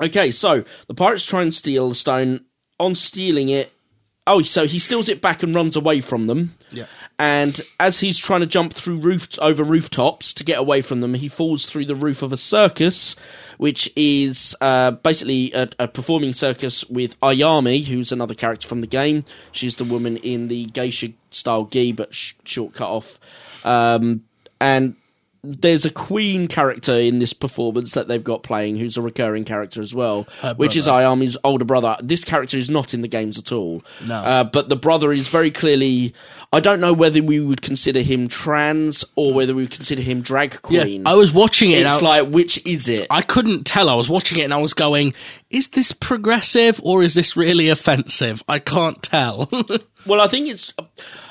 Okay, so the pirates try and steal the stone. On stealing it, oh, so he steals it back and runs away from them. Yeah. And as he's trying to jump through roof over rooftops to get away from them, he falls through the roof of a circus, which is uh, basically a, a performing circus with Ayami, who's another character from the game. She's the woman in the geisha style gi, but sh- short cut off. Um, and there's a queen character in this performance that they've got playing who's a recurring character as well, Her which is. Ayami's older brother. This character is not in the games at all. No. Uh, but the brother is very clearly. I don't know whether we would consider him trans or whether we would consider him drag Yeah, queen. I was watching it. and it's I, like, which is it? I couldn't tell. I was watching it and I was going, "Is this progressive or is this really offensive?" I can't tell. well, I think it's.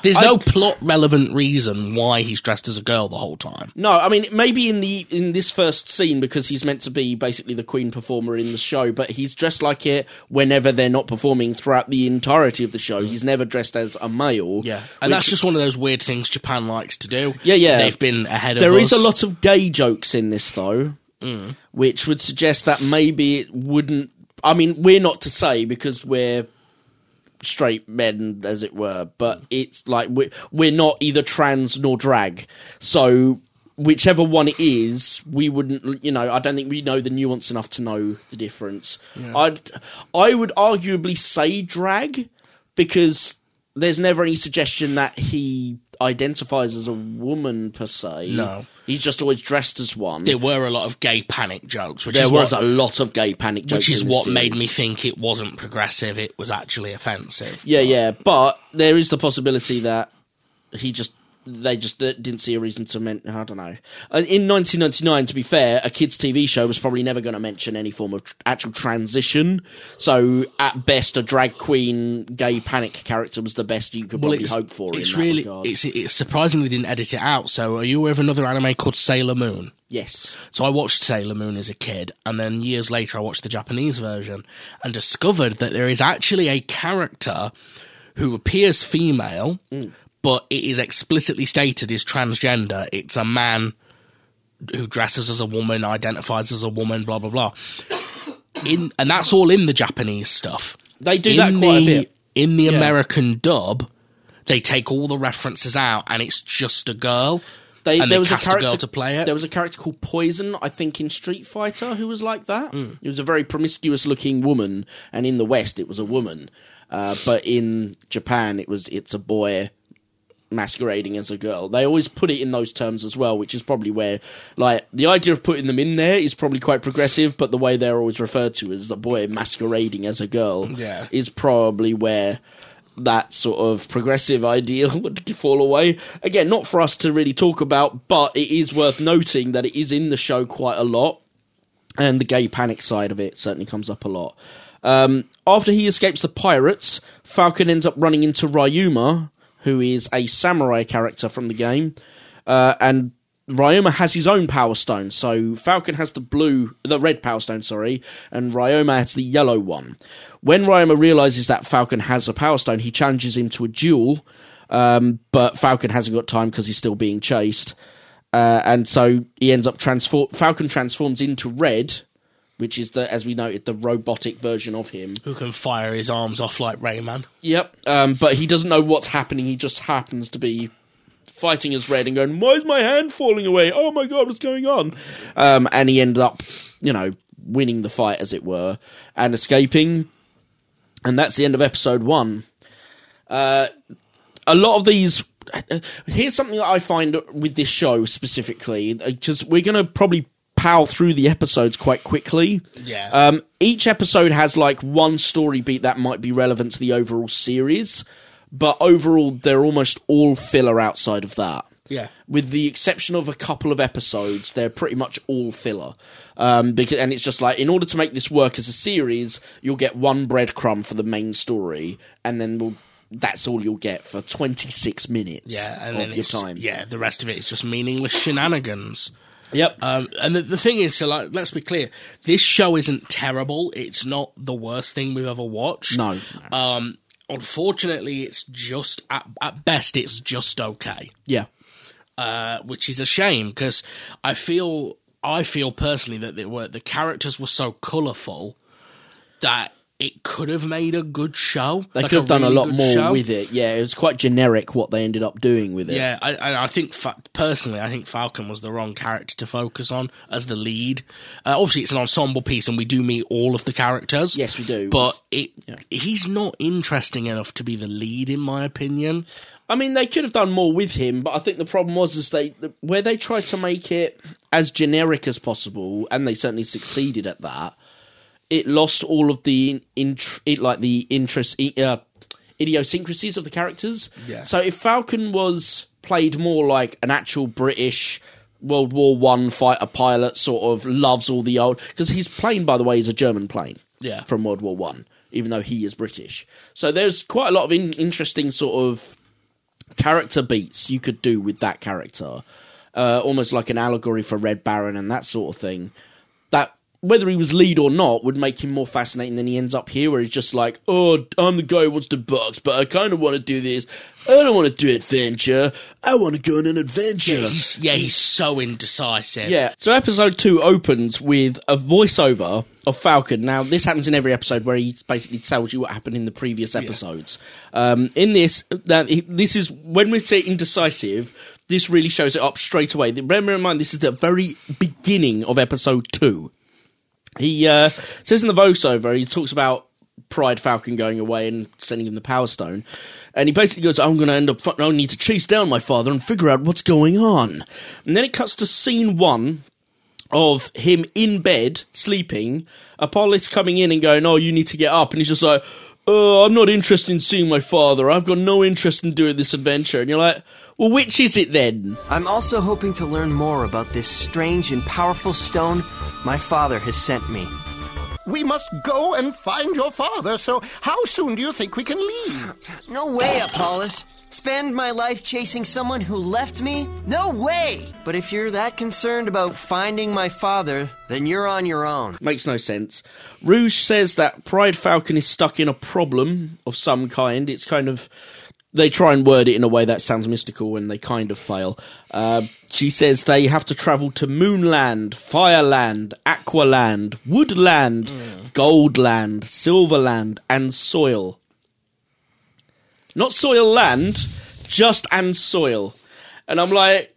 There's I- no plot relevant reason why he's dressed as a girl the whole time. No, I mean maybe in the in this first scene because he's meant to be basically the queen performer in the show, but he's dressed like it whenever they're not performing throughout the entirety of the show. He's never dressed as a male. Yeah, and which- that's just one of those weird things Japan likes to do. Yeah, yeah. They've been ahead of There us. a lot of gay jokes in this though, Mm. which would suggest that maybe it wouldn't. I mean, we're not to say because we're straight men, as it were, but it's like we're we're not either trans nor drag, so. Whichever one it is, we wouldn't. You know, I don't think we know the nuance enough to know the difference. I'd, I would arguably say drag because there's never any suggestion that he identifies as a woman per se. No. he's just always dressed as one. There were a lot of gay panic jokes, which there is was what, a lot of gay panic jokes, which is what made me think it wasn't progressive. It was actually offensive. Yeah, yeah, but there is the possibility that he just they just uh, didn't see a reason to men- I don't know. In 1999, to be fair, a kids' TV show was probably never going to mention any form of tr- actual transition. So, at best, a drag queen gay panic character was the best you could probably hope for. It's in that really, regard. it's, it's surprisingly didn't edit it out. So, are you aware of another anime called Sailor Moon? yes. So I watched Sailor Moon as a kid, and then years later I watched the Japanese version and discovered that there is actually a character who appears female, but it is explicitly stated is transgender. It's a man who dresses as a woman, identifies as a woman, blah blah blah. In and that's all in the Japanese stuff. They do in that quite a bit. In the Yeah. American dub, they take all the references out, and it's just a girl. They, and there they was cast a a character girl to play it. There was a character called Poison, I think, in Street Fighter, who was like that. Hmm. It was a very promiscuous-looking woman, and in the West, it was a woman. Uh, but in Japan, it was it's a boy masquerading as a girl. They always put it in those terms as well, which is probably where, like, the idea of putting them in there is probably quite progressive, but the way they're always referred to as the boy masquerading as a girl Yeah. is probably where that sort of progressive ideal would fall away. Again, not for us to really talk about, but it is worth noting that it is in the show quite a lot, and the gay panic side of it certainly comes up a lot. Um, after he escapes the pirates, Falcon ends up running into Ryuma, who is a samurai character from the game, uh, and Ryoma has his own power stone. So Falcon has the blue, the red power stone, sorry, and Ryoma has the yellow one. When Ryoma realizes that Falcon has a power stone, he challenges him to a duel, um, but Falcon hasn't got time because he's still being chased. Uh, and so he ends up transform. Falcon transforms into Red, which is the, as we noted, the robotic version of him. who can fire his arms off like Rayman. Yep. Um, but he doesn't know what's happening. He just happens to be fighting as Red and going, "Why is my hand falling away? Oh my god, what's going on?" Um, and he ended up, you know, winning the fight, as it were, and escaping. And that's the end of episode one. Uh, a lot of these. Here's something that I find with this show specifically, because we're going to probably power through the episodes quite quickly. Yeah. Um, each episode has like one story beat that might be relevant to the overall series, but overall they're almost all filler outside of that. Yeah. With the exception of a couple of episodes, they're pretty much all filler. Um, because, and it's just like, in order to make this work as a series, you'll get one breadcrumb for the main story, and then we'll, that's all you'll get for 26 minutes Yeah, and of then your it's, time. yeah, the rest of it is just meaningless shenanigans. Yep. Um, and the, the thing is, so like, let's be clear: this show isn't terrible. It's not the worst thing we've ever watched. No. Um, unfortunately, it's just at, at best, it's just okay, yeah. uh, which is a shame because I feel I feel personally that they were the characters were so colourful that it could have made a good show. They like could have done a lot more show. with it. Yeah, it was quite generic what they ended up doing with it. Yeah, I, I think fa- personally, I think Falcon was the wrong character to focus on as the lead. Uh, obviously, it's an ensemble piece, and we do meet all of the characters. Yes, we do. but it he's not interesting enough to be the lead, in my opinion. I mean, they could have done more with him, but I think the problem was is they where they tried to make it as generic as possible, and they certainly succeeded at that. It lost all of the int- it, like the interest uh, idiosyncrasies of the characters. Yeah. So if Falcon was played more like an actual British World War One fighter pilot, sort of loves all the old because his plane, by the way, is a German plane. Yeah. From World War One, even though he is British. So there's quite a lot of in- interesting sort of character beats you could do with that character, uh, almost like an allegory for Red Baron and that sort of thing. Whether he was lead or not would make him more fascinating than he ends up here, where he's just like, "Oh, I'm the guy who wants to box, but I kind of want to do this. I don't want to do adventure. I want to go on an adventure." He's, yeah, he's so indecisive. Yeah. So episode two opens with a voiceover of Falcon. Now, this happens in every episode where he basically tells you what happened in the previous episodes. Um, in this, now, this is when we say indecisive. This really shows it up straight away. Remember in mind, this is the very beginning of episode two. He uh, says in the voiceover, he talks about Pride Falcon going away and sending him the Power Stone. And he basically goes, I'm going to end up, I need to chase down my father and figure out what's going on. And then it cuts to scene one of him in bed, sleeping, Apollos coming in and going, Oh, you need to get up. And he's just like, Oh, I'm not interested in seeing my father. I've got no interest in doing this adventure. And you're like, Well, which is it then? I'm also hoping to learn more about this strange and powerful stone my father has sent me. We must go and find your father, so how soon do you think we can leave? No way, Apollos. Spend my life chasing someone who left me? No way! But if you're that concerned about finding my father, then you're on your own. Makes no sense. Rouge says that Pride Falcon is stuck in a problem of some kind. It's kind of. They try and word it in a way that sounds mystical and they kind of fail. Uh, she says they have to travel to Moonland, Fireland, Aqualand, Woodland, Goldland, Silverland, and Soil. Not Soil Land, just and Soil. And I'm like,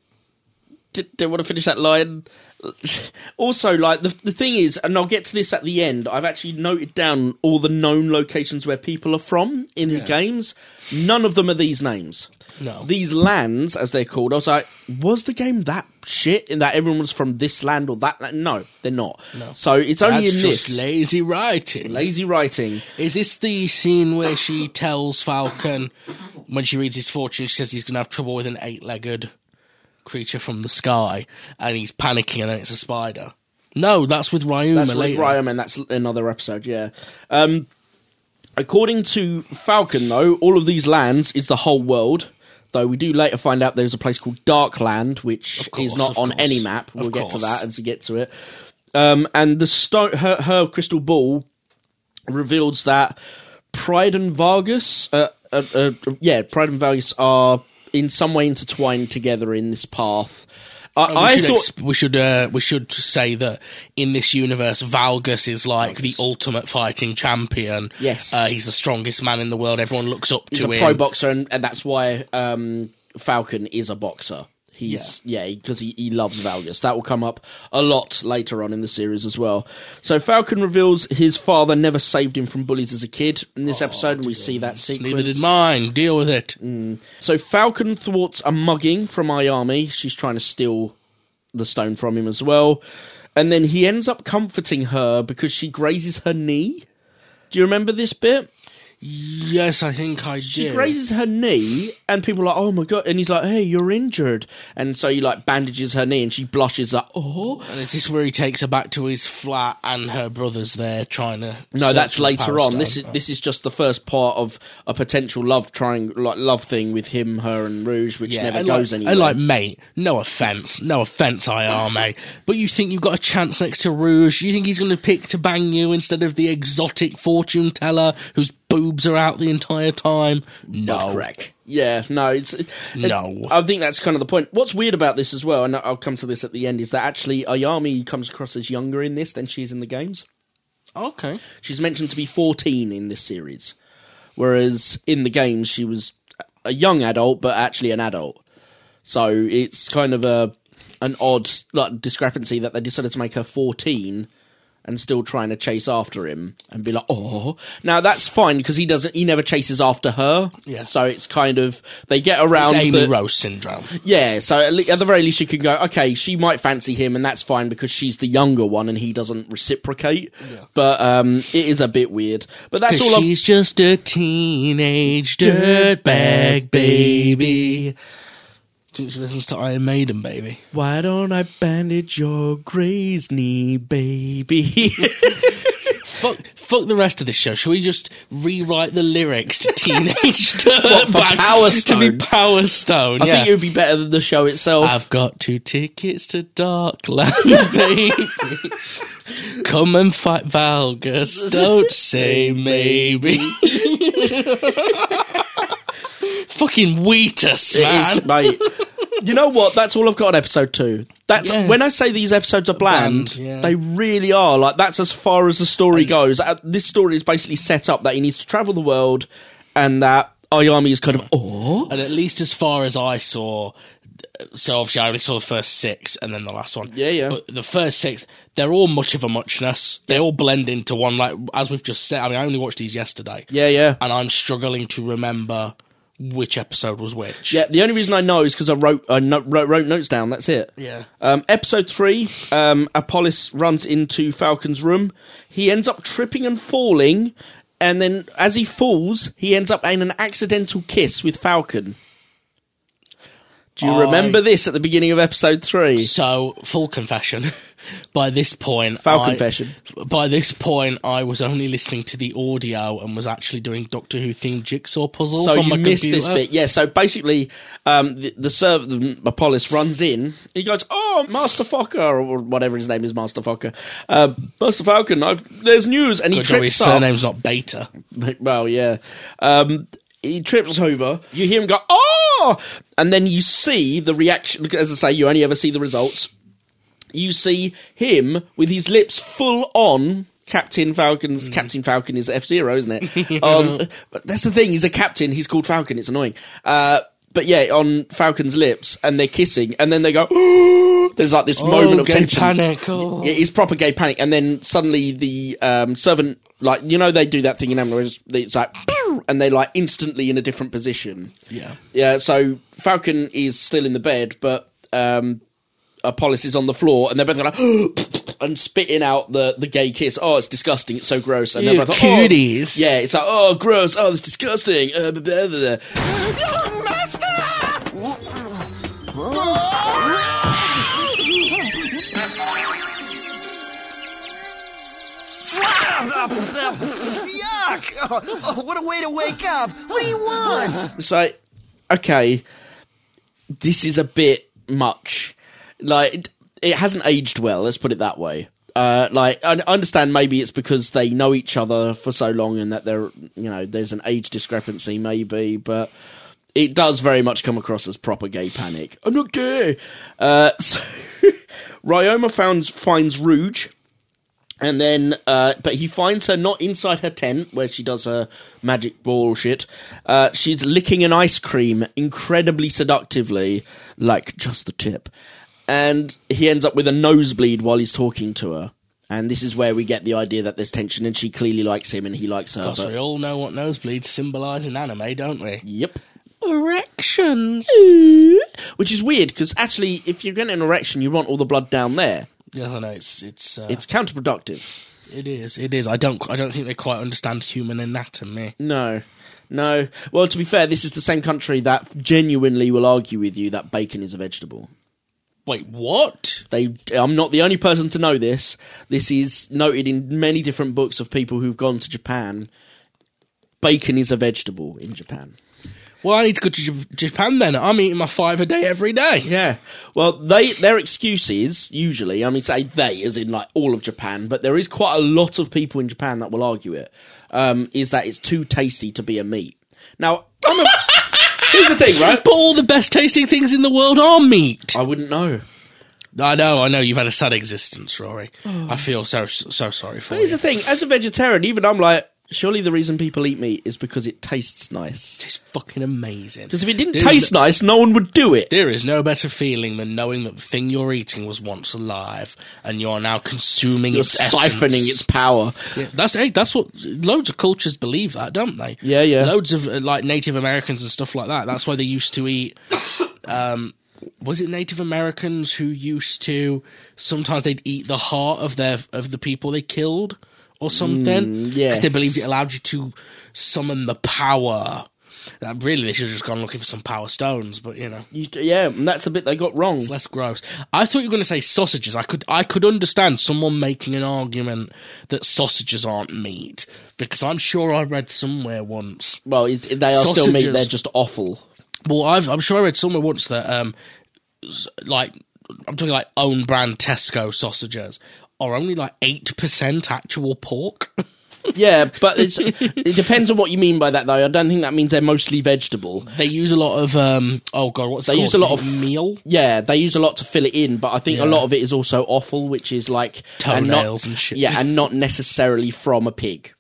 did, did want to finish that line. Also, like the the thing is, and I'll get to this at the end. I've actually noted down all the known locations where people are from in the games. None of them are these names. No. These lands, as they're called, I was like, was the game that shit in that everyone was from this land or that land? No, they're not. No. So it's only That's in just this lazy writing. lazy writing. Is this the scene where she tells Falcon when she reads his fortune, she says he's going to have trouble with an eight-legged creature from the sky, and he's panicking, and then it's a spider? No, that's with Ryoma That's with later. Ryan, and that's another episode. Yeah. Um, according to Falcon, though, all of these lands is the whole world. Though we do later find out there's a place called Darkland, which course, is not on course, any map. We'll get to that as we get to it. Um, and the stone, her, her crystal ball reveals that Pride and Vargas, uh, uh, uh, yeah, Pride and Vargas are in some way intertwined together in this path. I, Uh, we I should thought ex- we should uh, we should say that in this universe, Valgus is like the ultimate fighting champion. Yes. uh, he's the strongest man in the world. Everyone looks up he's to him. He's a pro boxer, and, and that's why um, Falcon is a boxer. He's yeah, because he, he loves Valgus. That will come up a lot later on in the series as well. So Falcon reveals his father never saved him from bullies as a kid in this oh, episode, and we see that sequence. Neither did mine. Deal with it. Mm. So Falcon thwarts a mugging from Ayami. She's trying to steal the stone from him as well. And then he ends up comforting her because she grazes her knee. Do you remember this bit? Yes, I think I do. She did. grazes her knee, and people are like, "Oh my god!" And he's like, "Hey, you're injured." And so he like bandages her knee, and she blushes like, "Oh." And is this where he takes her back to his flat and her brother's there trying to? No, that's later on. Stone? This is this is just the first part of a potential love triangle, like love thing with him, her, and Rouge, which never and goes like, anywhere. And like, mate, no offense, no offense, IR, mate, eh? but you think you've got a chance next to Rouge? You think he's going to pick to bang you instead of the exotic fortune teller whose boobs are out the entire time? No, Correct. Yeah, no, it's it- No. I think that's kind of the point. What's weird about this as well, and I'll come to this at the end, is that actually Ayami comes across as younger in this than she is in the games. Okay, She's mentioned to be 14 in this series, whereas in the games she was a young adult, but actually an adult. So it's kind of a an odd like, discrepancy that they decided to make her 14 and still trying to chase after him and be like, oh, now that's fine because he doesn't, he never chases after her. Yeah. So it's kind of they get around it's Amy the, Rose syndrome. yeah, so at, le- at the very least, you can go, okay, she might fancy him, and that's fine because she's the younger one and he doesn't reciprocate. But um, it is a bit weird. But that's all. She's just a teenage dirtbag baby. She listens to Iron Maiden, baby. Why don't I bandage your grazed knee, baby? Fuck, fuck the rest of this show. Shall we just rewrite the lyrics to Teenage Dirtbag Power to be Stone? Power Stone? I yeah. think it would be better than the show itself. I've got two tickets to Darkland, baby. Come and fight Valgus. Don't say maybe. Fucking Wheatus, man. is, mate. You know what? That's all I've got on episode two. That's Yeah. when I say these episodes are bland. Bland, yeah. They really are. Like that's as far as the story goes. Uh, this story is basically set up that he needs to travel the world, and that Ayami is kind of oh And at least as far as I saw, so obviously I only saw the first six and then the last one. Yeah, yeah. But the first six, they're all much of a muchness. They all blend into one. Like as we've just said, I mean, I only watched these yesterday. yeah yeah. and I'm struggling to remember which episode was which. Yeah, the only reason I know is because I wrote, I no- wrote wrote notes down. That's it. Yeah. Um, episode three, um, Apollos runs into Falcon's room. He ends up tripping and falling, and then as he falls, he ends up in an accidental kiss with Falcon. Do you I- remember this at the beginning of episode three? So full confession. By this point, Foul I- confession. By this point, I was only listening to the audio and was actually doing Doctor Who themed jigsaw puzzles. So on you my missed this bit, yeah. So basically, um, the, the server, the Apollos runs in. He goes, "Oh, Master Fokker, or whatever his name is, Master Fokker, uh, Master Falcon. I've, there's news." And he Good his trips up. surname's not Beta. Well, yeah. Um, he trips over. You hear him go, "Oh!" And then you see the reaction. As I say, you only ever see the results. You see him with his lips full on. Captain Falcon's Captain Falcon is F Zero, isn't it? um, but that's the thing. He's a captain. He's called Falcon. It's annoying. Uh, but yeah, on Falcon's lips, and they're kissing, and then they go. There's like this moment of gay tension. panic. Oh. It is proper gay panic, and then suddenly the um, servant, like you know, they do that thing in Amber, it's like! And they like instantly in a different position. Yeah. yeah. So Falcon is still in the bed, but um, Apollos is on the floor, and they're both like and spitting out the the gay kiss. Oh, it's disgusting! It's so gross. And they're both like, cuties. Oh. Yeah, it's like oh, gross. Oh, that's disgusting. Uh, blah, blah, blah, Yuck! Oh, oh, what a way to wake up! What do you want? It's like, okay, this is a bit much. Like, it, hasn't aged well. Let's put it that way. Uh, like, I understand maybe it's because they know each other for so long and that there, you know, there's an age discrepancy, maybe, but it does very much come across as proper gay panic. I'm not gay. Uh, so, Ryoma founds, finds Rouge And then, uh, but he finds her not inside her tent where she does her magic ball shit. Uh, she's licking an ice cream incredibly seductively, like just the tip. And he ends up with a nosebleed while he's talking to her. And this is where we get the idea that there's tension and she clearly likes him and he likes her. Because But, we all know what nosebleeds symbolise in anime, don't we? yep. Erections. Which is weird because actually, if you're getting an erection, you want all the blood down there. Yes, I know it's it's uh, It's counterproductive. it is it is. I don't I don't think they quite understand human anatomy. No. No. Well, to be fair, this is the same country that genuinely will argue with you that bacon is a vegetable. Wait, what? They, I'm not the only person to know this. This is noted in many different books of people who've gone to Japan. Bacon is a vegetable in Japan. Well, I need to go to J- Japan then. I'm eating my five a day every day. Yeah. Well, they their excuse is usually, I mean, say they as in like all of Japan, but there is quite a lot of people in Japan that will argue it. Um, is that it's too tasty to be a meat? Now, I'm a, here's the thing, right? But all the best tasting things in the world are meat. I wouldn't know. I know, I know. You've had a sad existence, Rory. I feel so so sorry for here's you. the thing: as a vegetarian, even I'm like, surely the reason people eat meat is because it tastes nice. It's fucking amazing. Because if it didn't taste no- nice, no one would do it. There is no better feeling than knowing that the thing you're eating was once alive, and you are now consuming You're its siphoning essence. its power. Yeah, that's hey, that's what loads of cultures believe that, don't they? Yeah, yeah. Loads of uh, like Native Americans and stuff like that. That's why they used to eat. Um, was it Native Americans who used to sometimes they'd eat the heart of their of the people they killed or something? Mm, yes. they believed it allowed you to summon the power. That really they should have just gone looking for some power stones, but you know. You, yeah, and that's a bit they got wrong. It's less gross. I thought you were going to say sausages. I could I could understand someone making an argument that sausages aren't meat because I'm sure I read somewhere once. Well, it, they are still meat. They're just awful. Well, I've, I'm sure I read somewhere once that um, like I'm talking like own brand Tesco sausages are only like eight percent actual pork. Yeah, but it's, it depends on what you mean by that, though. I don't think that means they're mostly vegetable. they use a lot of um, oh god, what's They called? use a lot Is of meal. Yeah, they use a lot to fill it in, but I think a lot of it is also offal, which is like and not- Toenails and shit. Yeah, and not necessarily from a pig.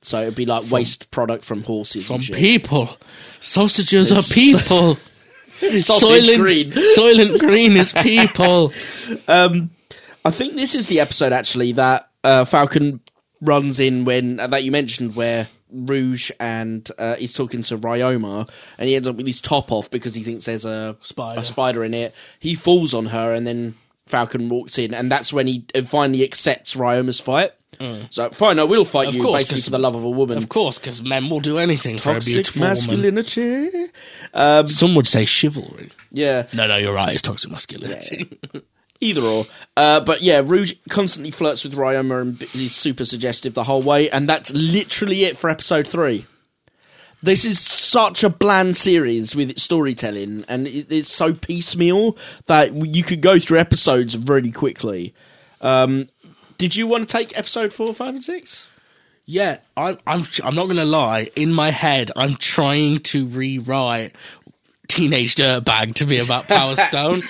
So it'd be like waste product from horses. From and shit. people, sausages There's are people. Sausage Soylent green. Soylent Green is people. I think this is the episode actually that uh, Falcon runs in when uh, that you mentioned where Rouge and uh, he's talking to Ryoma and he ends up with his top off because he thinks there's a Spider. a spider in it. He falls on her and then Falcon walks in and that's when he uh, finally accepts Ryoma's fight. So fine, I will fight Mm. Of you course, basically 'cause- for the love of a woman. Of course, because men will do anything for a Toxic beautiful woman. masculinity. Some would say chivalry. Yeah. No, no, you're right. It's toxic masculinity. Either or. Uh, but yeah, Rouge constantly flirts with Ryoma and he's super suggestive the whole way, and that's literally it for episode three. This is such a bland series with its storytelling, and it, it's so piecemeal that you could go through episodes really quickly. Um, did you want to take episode four, five, and six? Yeah, I'm. I'm. I'm not gonna lie. In my head, I'm trying to rewrite Teenage Dirtbag to be about Power Stone,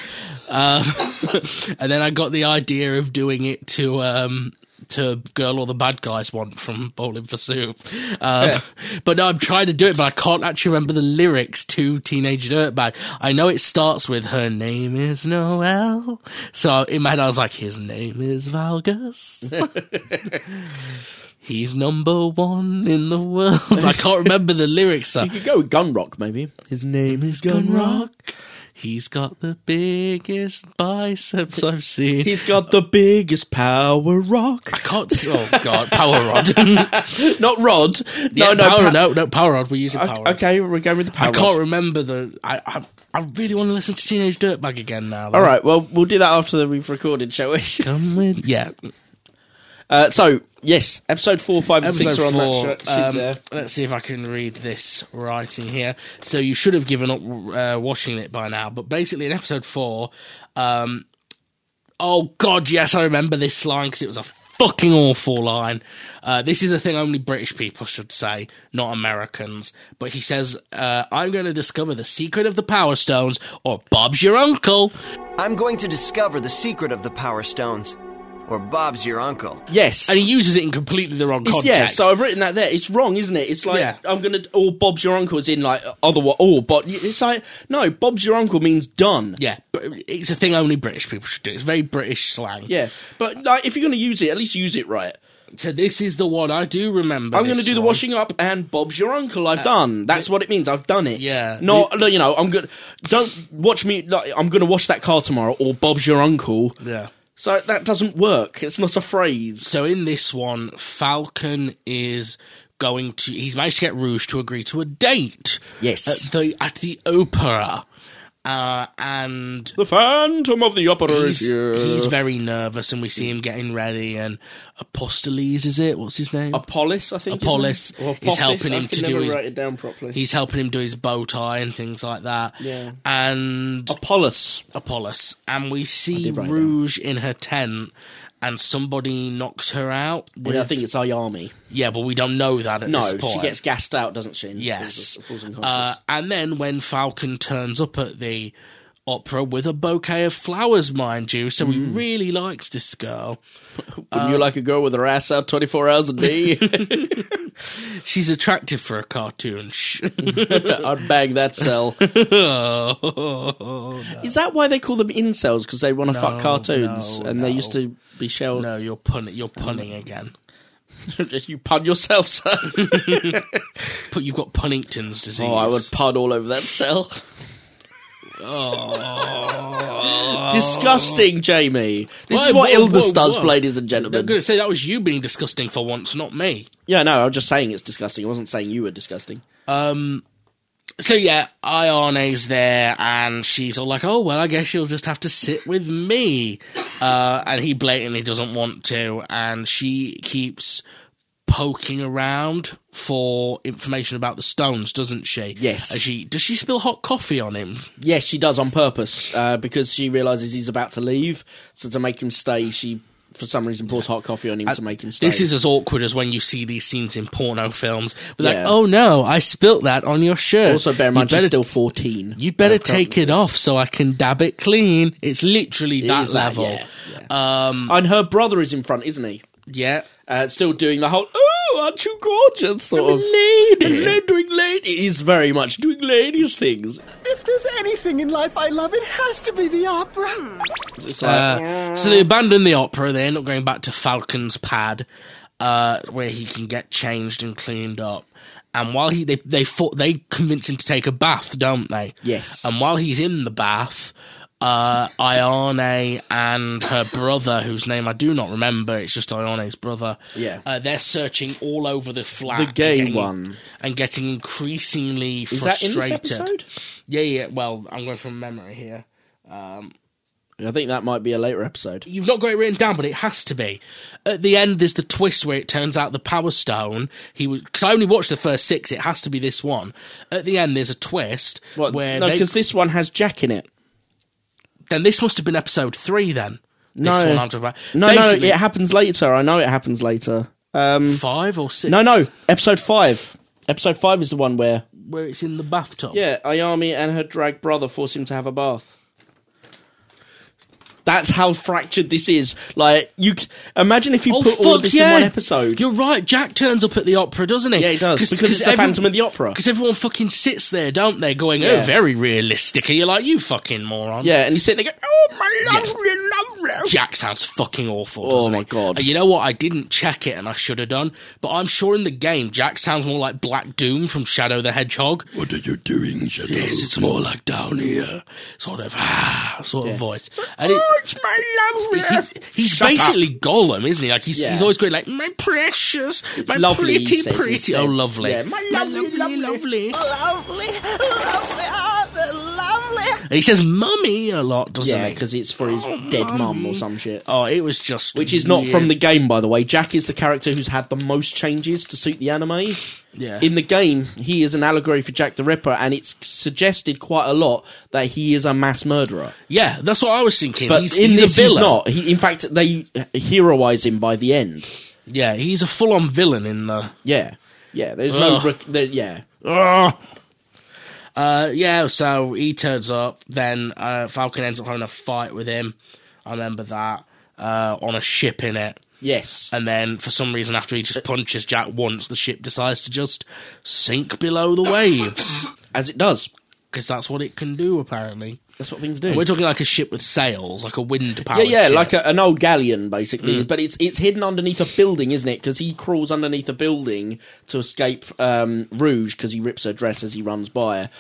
um, and then I got the idea of doing it to um, to Girl All the Bad Guys Want from Bowling for Soup. Um, But no, I'm trying to do it, but I can't actually remember the lyrics to Teenage Dirtbag. I know it starts with "Her name is Noel," so in my head I was like, "His name is Valgus." He's number one in the world. I can't remember the lyrics though. You could go with Gun Rock, maybe. His name is Gun Rock. He's got the biggest biceps I've seen. He's got the biggest power rock. I can't. Oh god, power rod. Not Rod. No, Yeah, no, power, pa- no, no, power rod. We're using power. rod. Okay, we're going with the power I rod. can't remember the. I, I I really want to listen to Teenage Dirtbag again now. though. All right, well, we'll do that after we've recorded, shall we? come with yeah. Uh, so, yes, episode four, five, and six Episode are on four. that sh- um, there. let's see if I can read this writing here. So you should have given up uh, watching it by now, but basically in episode four, um, oh god, yes, I remember this line because it was a fucking awful line. Uh, this is a thing only British people should say, not Americans. But he says, uh, "I'm going to discover the secret of the Power Stones, or Bob's your uncle." I'm going to discover the secret of the Power Stones. Or Bob's your uncle. Yes. And he uses it in completely the wrong It's- context. yeah, so I've written that there. It's wrong, isn't it? It's like Yeah. I'm gonna. Or Bob's your uncle is in like other. Oh, but it's like no. Bob's your uncle means done. yeah, but it's a thing only British people should do. It's very British slang. Yeah, but like if you're gonna use it, at least use it right. So this is the one I do remember. I'm going to this do the one. washing up, and Bob's your uncle. I've uh, done. That's what it means. I've done it. Yeah. Not, no, you know, I'm going. to Don't watch me. Like, I'm going to wash that car tomorrow, or Bob's your uncle. Yeah. So that doesn't work. It's not a phrase. So in this one, Falcon is going to. He's managed to get Rouge to agree to a date. Yes. At the at the opera, uh, and The Phantom of the Opera he's, is here. he's very nervous, and we see him getting ready. And Apostoles, is it? What's his name? Apollos, I think. Apollos? Is helping him to do his- write it down properly. He's helping him do his bow tie and things like that. Yeah. And Apollos. Apollos, and we see did write it Rouge in her tent, and somebody knocks her out. With, I think it's Ayami. yeah, but we don't know that at No, this point. she gets gassed out, doesn't she? and yes. falls- falls. Uh, and then when Falcon turns up at the opera with a bouquet of flowers, mind you, so he Mm. really likes this girl. Wouldn't you like a girl with her ass out 24 hours a day? She's attractive for a cartoon. I'd bang that cell. oh, Is that why they call them incels? Because they want to fuck cartoons, no, and they used to be shelled. no, you're punning. You're punning again. you pun yourself, sir. But you've got Punnington's disease. oh, I would pun all over that cell. Oh. Disgusting, Jamie. This Whoa, is what whoa, illness whoa, does, ladies and gentlemen. I'm going to say that was you being disgusting for once, not me. Yeah, no, I was just saying it's disgusting. I wasn't saying you were disgusting. So yeah, Ayami's there, and she's all like, "Oh well, I guess you'll just have to sit with me," uh, and he blatantly doesn't want to, and she keeps poking around for information about the stones, doesn't she? Yes. And she does she spill hot coffee on him? Yes, she does on purpose uh, because she realizes he's about to leave. So to make him stay, she, for some reason, pours hot coffee on him to make him stay. This is as awkward as when you see these scenes in porno films. But like, oh no, I spilt that on your shirt. also bear in You mind better- still fourteen. You'd better Uh, take it off so I can dab it clean. It's literally It that level. yeah, yeah. Um, and her brother is in front, isn't he? Yeah. Uh, still doing the whole "Oh, aren't you gorgeous?" sort of lady. doing lady. It is very much doing ladies things. If there's anything in life I love, it has to be the opera. It's like, Uh, so they abandon the opera. They end up going back to Falcon's pad, uh, where he can get changed and cleaned up. And while he they they fought, they convince him to take a bath, don't they? Yes. And while he's in the bath, uh, Ayami and her brother, whose name I do not remember, it's just Ayami's brother. Yeah. Uh, they're searching all over the flat. The and gay getting- one. And getting increasingly is that in frustrated. this episode? Yeah, yeah. Well, I'm going from memory here. I think that might be a later episode. You've not got it written down, but it has to be. At the end, there's the twist where it turns out the Power Stone. He was because I only watched the first six. It has to be this one. At the end, there's a twist What? where no, because this one has Jack in it. Then this must have been episode three. Then No, this one I'm talking about. no, Basically, no, it happens later. I know it happens later. Um, five or six. no, no, episode five. Episode five is the one where where it's in the bathtub. yeah, Ayami and her drag brother force him to have a bath. That's how fractured this is. Like you, c- imagine if you Oh put fuck all of this yeah! in one episode. You're right. Jack turns up at the opera, doesn't he? Yeah, he does, because it's the Phantom of the Opera. Because everyone fucking sits there, don't they? Going, Yeah. oh, very realistic. And you're like, you fucking moron. yeah, and he's sitting there going, "Oh my lovely, lovely." Jack sounds fucking awful. Oh doesn't my he? God. And you know what? I didn't check it, and I should have done. But I'm sure in the game, Jack sounds more like Black Doom from Shadow the Hedgehog. What are you doing, Shadow? Yes, it's more like down here, sort of ah, sort of voice. And it, It's my lovely. he's, he's basically Gollum, isn't he? Like he's Yeah. he's always going like my precious, my lovely, pretty, pretty. Oh, lovely. Yeah, my lovely, lovely, Lovely, lovely. lovely, ah, they're lovely. And he says "mummy" a lot, doesn't Yeah, he? because it's for his oh, dead mum or some shit. Oh, it was just Which is not from the game, by the way. Jack is the character who's had the most changes to suit the anime. Yeah. In the game, he is an allegory for Jack the Ripper, and it's suggested quite a lot that he is a mass murderer. yeah, that's what I was thinking. But he's, in he's this, a he's villain. not. He, in fact, they heroize him by the end. Yeah, he's a full-on villain in the. Yeah, yeah. There's no. Ugh. Rec- there, yeah, Ugh. Uh, yeah, so he turns up. Then uh, Falcon ends up having a fight with him. I remember that. uh, on a ship in it. Yes. And then, for some reason, after he just punches Jack once, the ship decides to just sink below the waves. As it does. Because that's what it can do, apparently. That's what things do. And we're talking like a ship with sails, like a wind yeah, powered yeah, ship. like a, an old galleon, basically. Mm. But it's it's hidden underneath a building, isn't it? Because he crawls underneath a building to escape um, Rouge because he rips her dress as he runs by her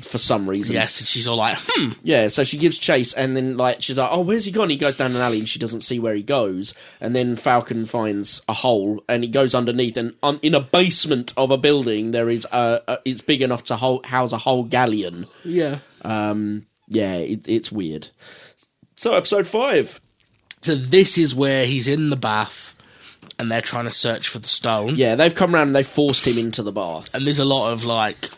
for some reason. Yes, and she's all like, hmm. Yeah, so she gives chase, and then like she's like, "Oh, where's he gone?" He goes down an alley, and she doesn't see where he goes. And then Falcon finds a hole, and he goes underneath, and on, in a basement of a building, there is a, a it's big enough to hol- house a whole galleon. Yeah. Um, yeah, it, it's weird. So episode five. So this is where he's in the bath and they're trying to search for the stone. Yeah, they've come around and they've forced him into the bath. And there's a lot of like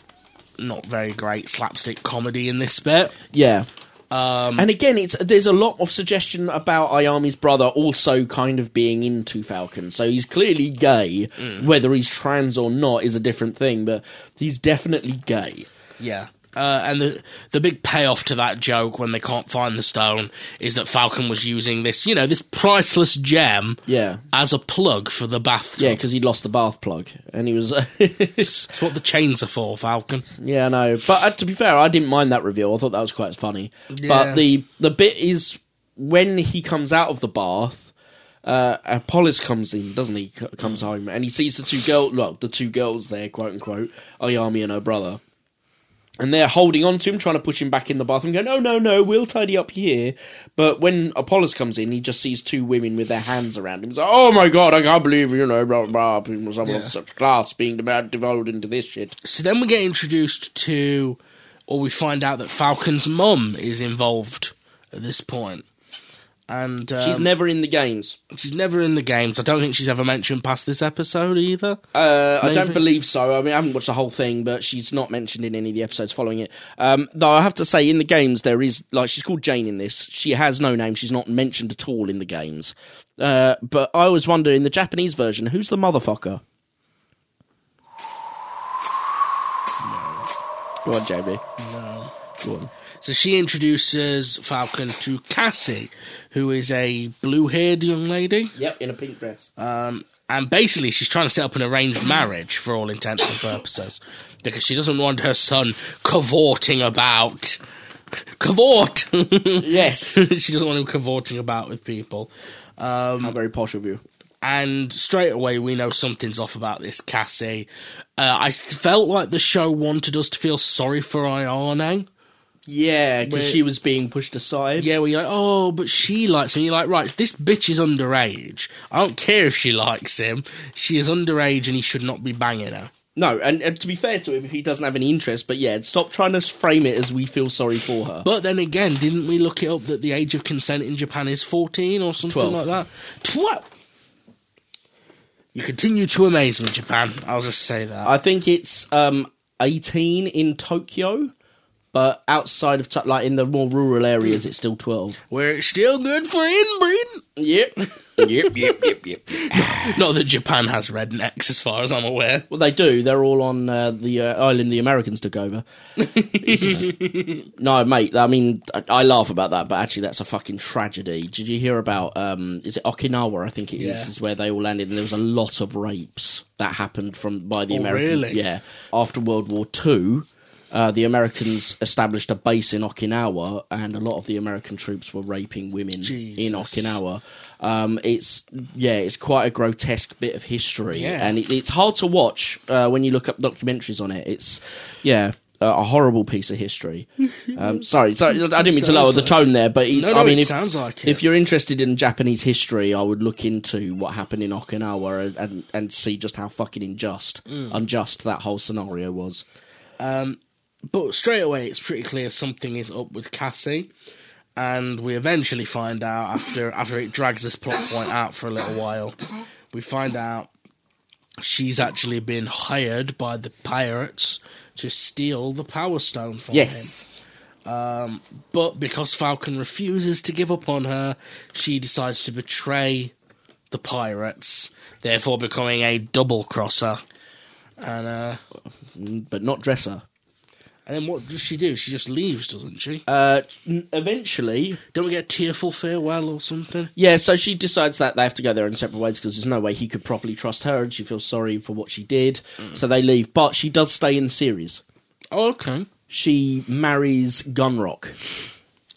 not very great slapstick comedy in this bit. Yeah. Um, and again, it's there's a lot of suggestion about Ayami's brother also kind of being into Falcon. So he's clearly gay. Mm. Whether he's trans or not is a different thing, but he's definitely gay. Yeah. Uh, and the the big payoff to that joke when they can't find the stone is that Falcon was using this, you know, this priceless gem Yeah. as a plug for the bathtub. Yeah, because he lost the bath plug, and he was. That's what the chains are for, Falcon. Yeah, I know. But uh, to be fair, I didn't mind that reveal. I thought that was quite funny. Yeah. But the the bit is when he comes out of the bath. Uh, Apollos comes in, doesn't he? C- Comes home and he sees the two girl, well, the two girls there, quote unquote, Ayami and her brother, and they're holding on to him, trying to push him back in the bathroom, going, "No, no, no, we'll tidy up here." But when Apollos comes in, he just sees two women with their hands around him. He's like, "Oh my god, I can't believe you know, blah blah, blah someone Yeah. of such class being devolved into this shit." So then we get introduced to, or we find out that Falcon's mum is involved at this point. And um, She's never in the games. she's never in the games. I don't think she's ever mentioned past this episode either. Uh, I don't believe so. I mean, I haven't watched the whole thing, but she's not mentioned in any of the episodes following it. Um, though I have to say, in the games, there is like she's called Jane in this. She has no name. She's not mentioned at all in the games. Uh, but I always wonder in the Japanese version, who's the motherfucker? No. Go on, JB. No. Go on. So she introduces Falcon to Cassie, who is a blue-haired young lady. Yep, in a pink dress. Um, and basically, she's trying to set up an arranged marriage for all intents and purposes because she doesn't want her son cavorting about. Cavort! yes. she doesn't want him cavorting about with people. Um, How very posh of you. and straight away, we know something's off about this Cassie. Uh, I felt like the show wanted us to feel sorry for Ayami. Yeah, because she was being pushed aside. Yeah, where you're like, oh, but she likes him. You're like, right, this bitch is underage. I don't care if she likes him. She is underage and he should not be banging her. No, and, and to be fair to him, he doesn't have any interest. But yeah, stop trying to frame it as we feel sorry for her. But then again, didn't we look it up that the age of consent in Japan is 14 or something 12. like that? 12! You continue to amaze me, Japan. I'll just say that. I think it's um, 18 in Tokyo, but outside of to- like in the more rural areas, it's still 12. Where it's still good for inbreeding. Yep. yep, yep, yep, yep. Not that Japan has rednecks, as far as I'm aware. Well, they do. They're all on uh, the uh, island the Americans took over. no, mate. I mean, I, I laugh about that, but actually, that's a fucking tragedy. Did you hear about? Um, is it Okinawa? I think it is. Yeah. Is where they all landed, and there was a lot of rapes that happened from by the Oh, Americans. really? Yeah. After World War Two. Uh, the Americans established a base in Okinawa, and a lot of the American troops were raping women in Okinawa. Um, it's yeah, it's quite a grotesque bit of history, Yeah. and it, it's hard to watch uh, when you look up documentaries on it. It's yeah, a, horrible piece of history. Um, sorry, sorry, I didn't mean to lower the tone there, but it's, No, no, I mean, if, sounds like it. if you're interested in Japanese history, I would look into what happened in Okinawa and and, and see just how fucking unjust, Mm. unjust that whole scenario was. Um, but straight away, it's pretty clear something is up with Cassie, and we eventually find out after after it drags this plot point out for a little while. We find out she's actually been hired by the pirates to steal the Power Stone from Yes. him. Um, but because Falcon refuses to give up on her, she decides to betray the pirates, therefore becoming a double crosser. And uh, but not Dresser. And then what does she do? She just leaves, doesn't she? Uh, n- eventually, Don't we get a tearful farewell or something? yeah. So she decides that they have to go their own separate ways because there's no way he could properly trust her, and she feels sorry for what she did. So they leave, but she does stay in the series. Oh, okay. She marries Gunrock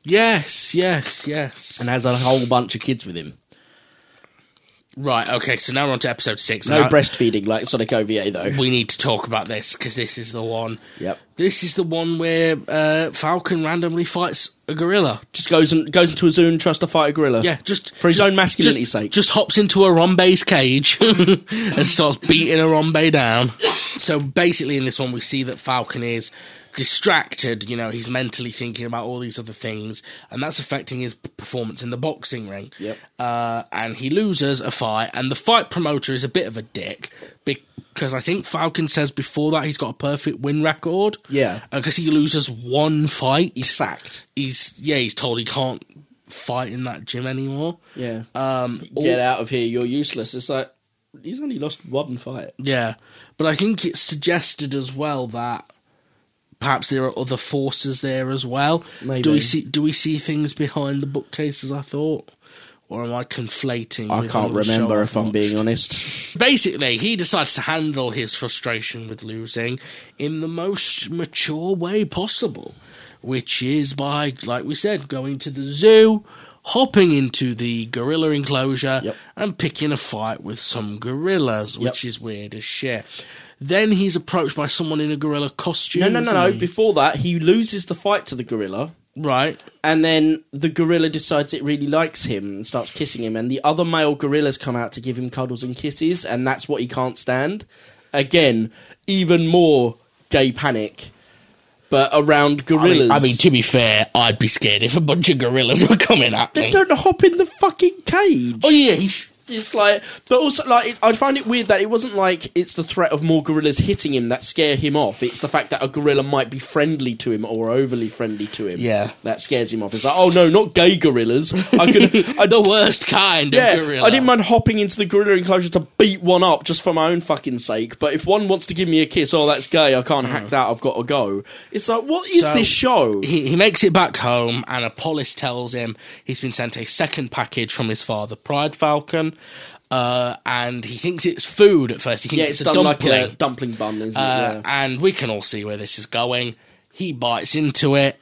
Yes, yes, yes. and has a whole bunch of kids with him. Right, okay, so now we're on to episode six. No Now- breastfeeding like Sonic OVA though. We need to talk about this because this is the one. Yep. This is the one where uh, Falcon randomly fights a gorilla. Just goes and goes into a zoo and tries to fight a gorilla. Yeah, just for his just- own masculinity's just, sake. Just hops into a Rombay's cage and starts beating a Rombay down. So basically, in this one, we see that Falcon is distracted. You know, he's mentally thinking about all these other things, and that's affecting his performance in the boxing ring. Yep. Uh, and he loses a fight, and the fight promoter is a bit of a dick because I think Falcon says before that he's got a perfect win record. Yeah. Because he loses one fight. He's sacked. He's yeah, he's told he can't fight in that gym anymore. Yeah. Um, Get out of here, you're useless. It's like he's only lost one fight. Yeah, but I think it's suggested as well that perhaps there are other forces there as well. Maybe. Do we see do we see things behind the bookcases? I thought, or am I conflating? I can't remember if I'm being honest. Basically, he decides to handle his frustration with losing in the most mature way possible, which is by, like we said, going to the zoo, hopping into the gorilla enclosure, Yep. and picking a fight with some gorillas, which Yep. is weird as shit. Then he's approached by someone in a gorilla costume. No, no, no, no. he? Before that, he loses the fight to the gorilla. right. And then the gorilla decides it really likes him and starts kissing him. And the other male gorillas come out to give him cuddles and kisses, and that's what he can't stand. Again, even more gay panic, but around I gorillas. mean, I mean, to be fair, I'd be scared if a bunch of gorillas were coming at me. they don't hop in the fucking cage. Oh yeah, he sh- It's like, but also like, I find it weird that it wasn't like it's the threat of more gorillas hitting him that scare him off. It's the fact that a gorilla might be friendly to him or overly friendly to him. Yeah. that scares him off. It's like, oh no, not gay gorillas. I could, I the worst kind yeah, of gorilla. I didn't mind hopping into the gorilla enclosure to beat one up just for my own fucking sake. But if one wants to give me a kiss, oh that's gay. I can't hack mm. that. I've got to go. It's like, what is So- this show? he, he makes it back home, and Apollos tells him he's been sent a second package from his father, Pride Falcon, uh, and he thinks it's food at first. He thinks yeah, it's, it's, a dumpling, like a dumpling bun, uh? Yeah. and we can all see where this is going. He bites into it.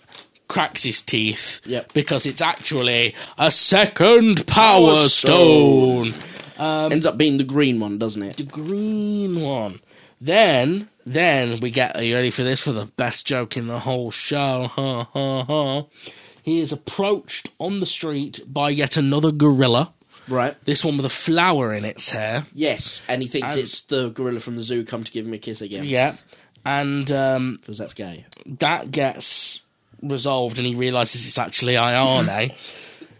Cracks his teeth Yep. because it's actually a second power, Power stone. Ends up being the green one, doesn't it? The green one. Then, then we get. Are you ready for this? For the best joke in the whole show. Ha ha ha. He is approached on the street by yet another gorilla. Right. This one with a flower in its hair. Yes, and he thinks And- it's the gorilla from the zoo come to give him a kiss again. Yeah. And um, Because that's gay. that gets resolved, and he realizes it's actually Ayami,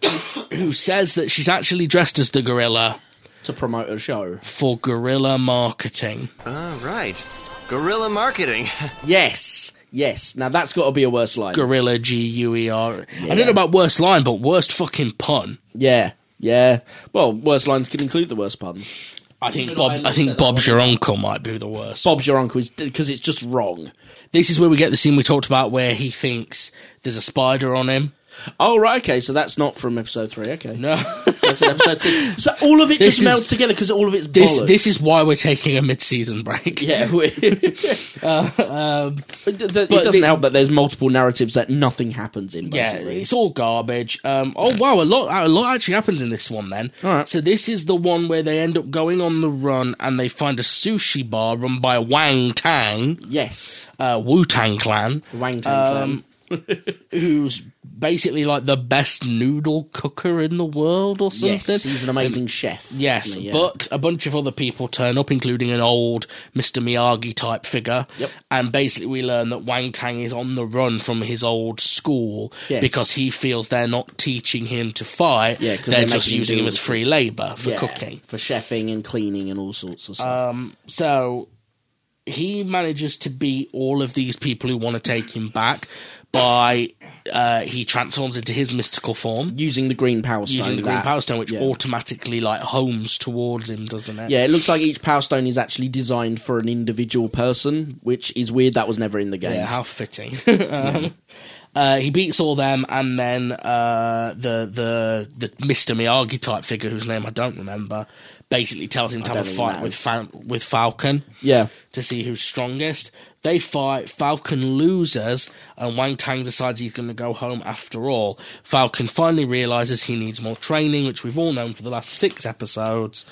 who says that she's actually dressed as the gorilla To promote a show. for gorilla marketing. All right. Guerrilla marketing. Yes. Yes. Now that's got to be a worse line. Gorilla G U E R. I don't know about worst line, but worst fucking pun. yeah. Yeah. Well, worst lines can include the worst puns. I think Bob. I think Bob's your uncle might be the worst. Bob's your uncle because it's just wrong. This is where we get the scene we talked about where he thinks there's a spider on him. Oh right, okay. So that's not from episode three. Okay, No, that's in episode two. So all of it This just is- melts together because all of it's this bollocks. this is why we're taking a mid-season break. yeah. we- um, th- it doesn't the- help that there's multiple narratives that nothing happens in. yeah, Basically. it's all garbage. Um, oh wow, a lot a lot actually happens in this one. Then, All right. so this is the one where they end up going on the run and they find a sushi bar run by Wang Tang, yes, uh, Wu Tang Clan. the Wang Tang Um, who's basically like the best noodle cooker in the world or something. Yes, he's an amazing chef. Yes? Yeah. but a bunch of other people turn up, including an old Mr. Miyagi type figure. Yep. And basically, we learn that Wang Tang is on the run from his old school Yes. because he feels they're not teaching him to fight. Yeah, they're, they're just using him as free labor for Yeah, cooking. for chefing and cleaning and all sorts of stuff. Um, so he manages to beat all of these people who want to take him back by uh, he transforms into his mystical form using the green power stone. using the green that- power stone, which yeah. automatically like homes towards him, doesn't it? Yeah, it looks like each power stone is actually designed for an individual person, which is weird. That was never in the game. Yeah, how fitting. um, uh, he beats all them, and then uh, the the the Mister Miyagi type figure, whose name I don't remember, basically tells him to have a fight with Fal- with Falcon. Yeah. to see who's strongest. They fight. Falcon loses, and Wang Tang decides he's going to go home after all. Falcon finally realizes he needs more training, which we've all known for the last six episodes.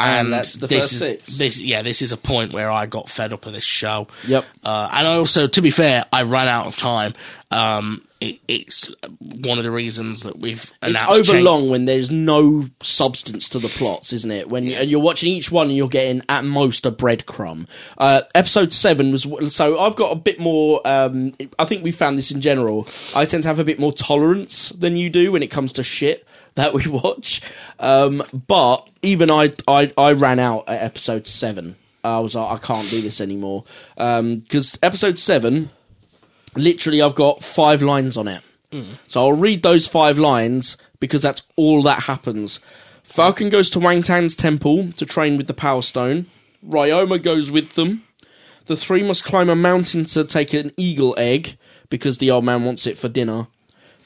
And, And that's the this first is, six. This, yeah, this is a point where I got fed up of this show. Yep. Uh, and I also, to be fair, I ran out of time. Um, it, it's one of the reasons that we've It's announced over change- long when there's no substance to the plots, isn't it? When you, and you're watching each one and you're getting at most a breadcrumb. Uh, episode seven was so I've got a bit more. Um, I think we found this in general. I tend to have a bit more tolerance than you do when it comes to shit that we watch. Um, but even I, I, I ran out at episode seven. I was like, I can't do this anymore because episode seven literally I've got five lines on it. So I'll read those five lines because that's all that happens. Falcon goes to Wang Tang's temple to train with the Power Stone. Ryoma goes with them. The three must climb a mountain to take an eagle egg because the old man wants it for dinner.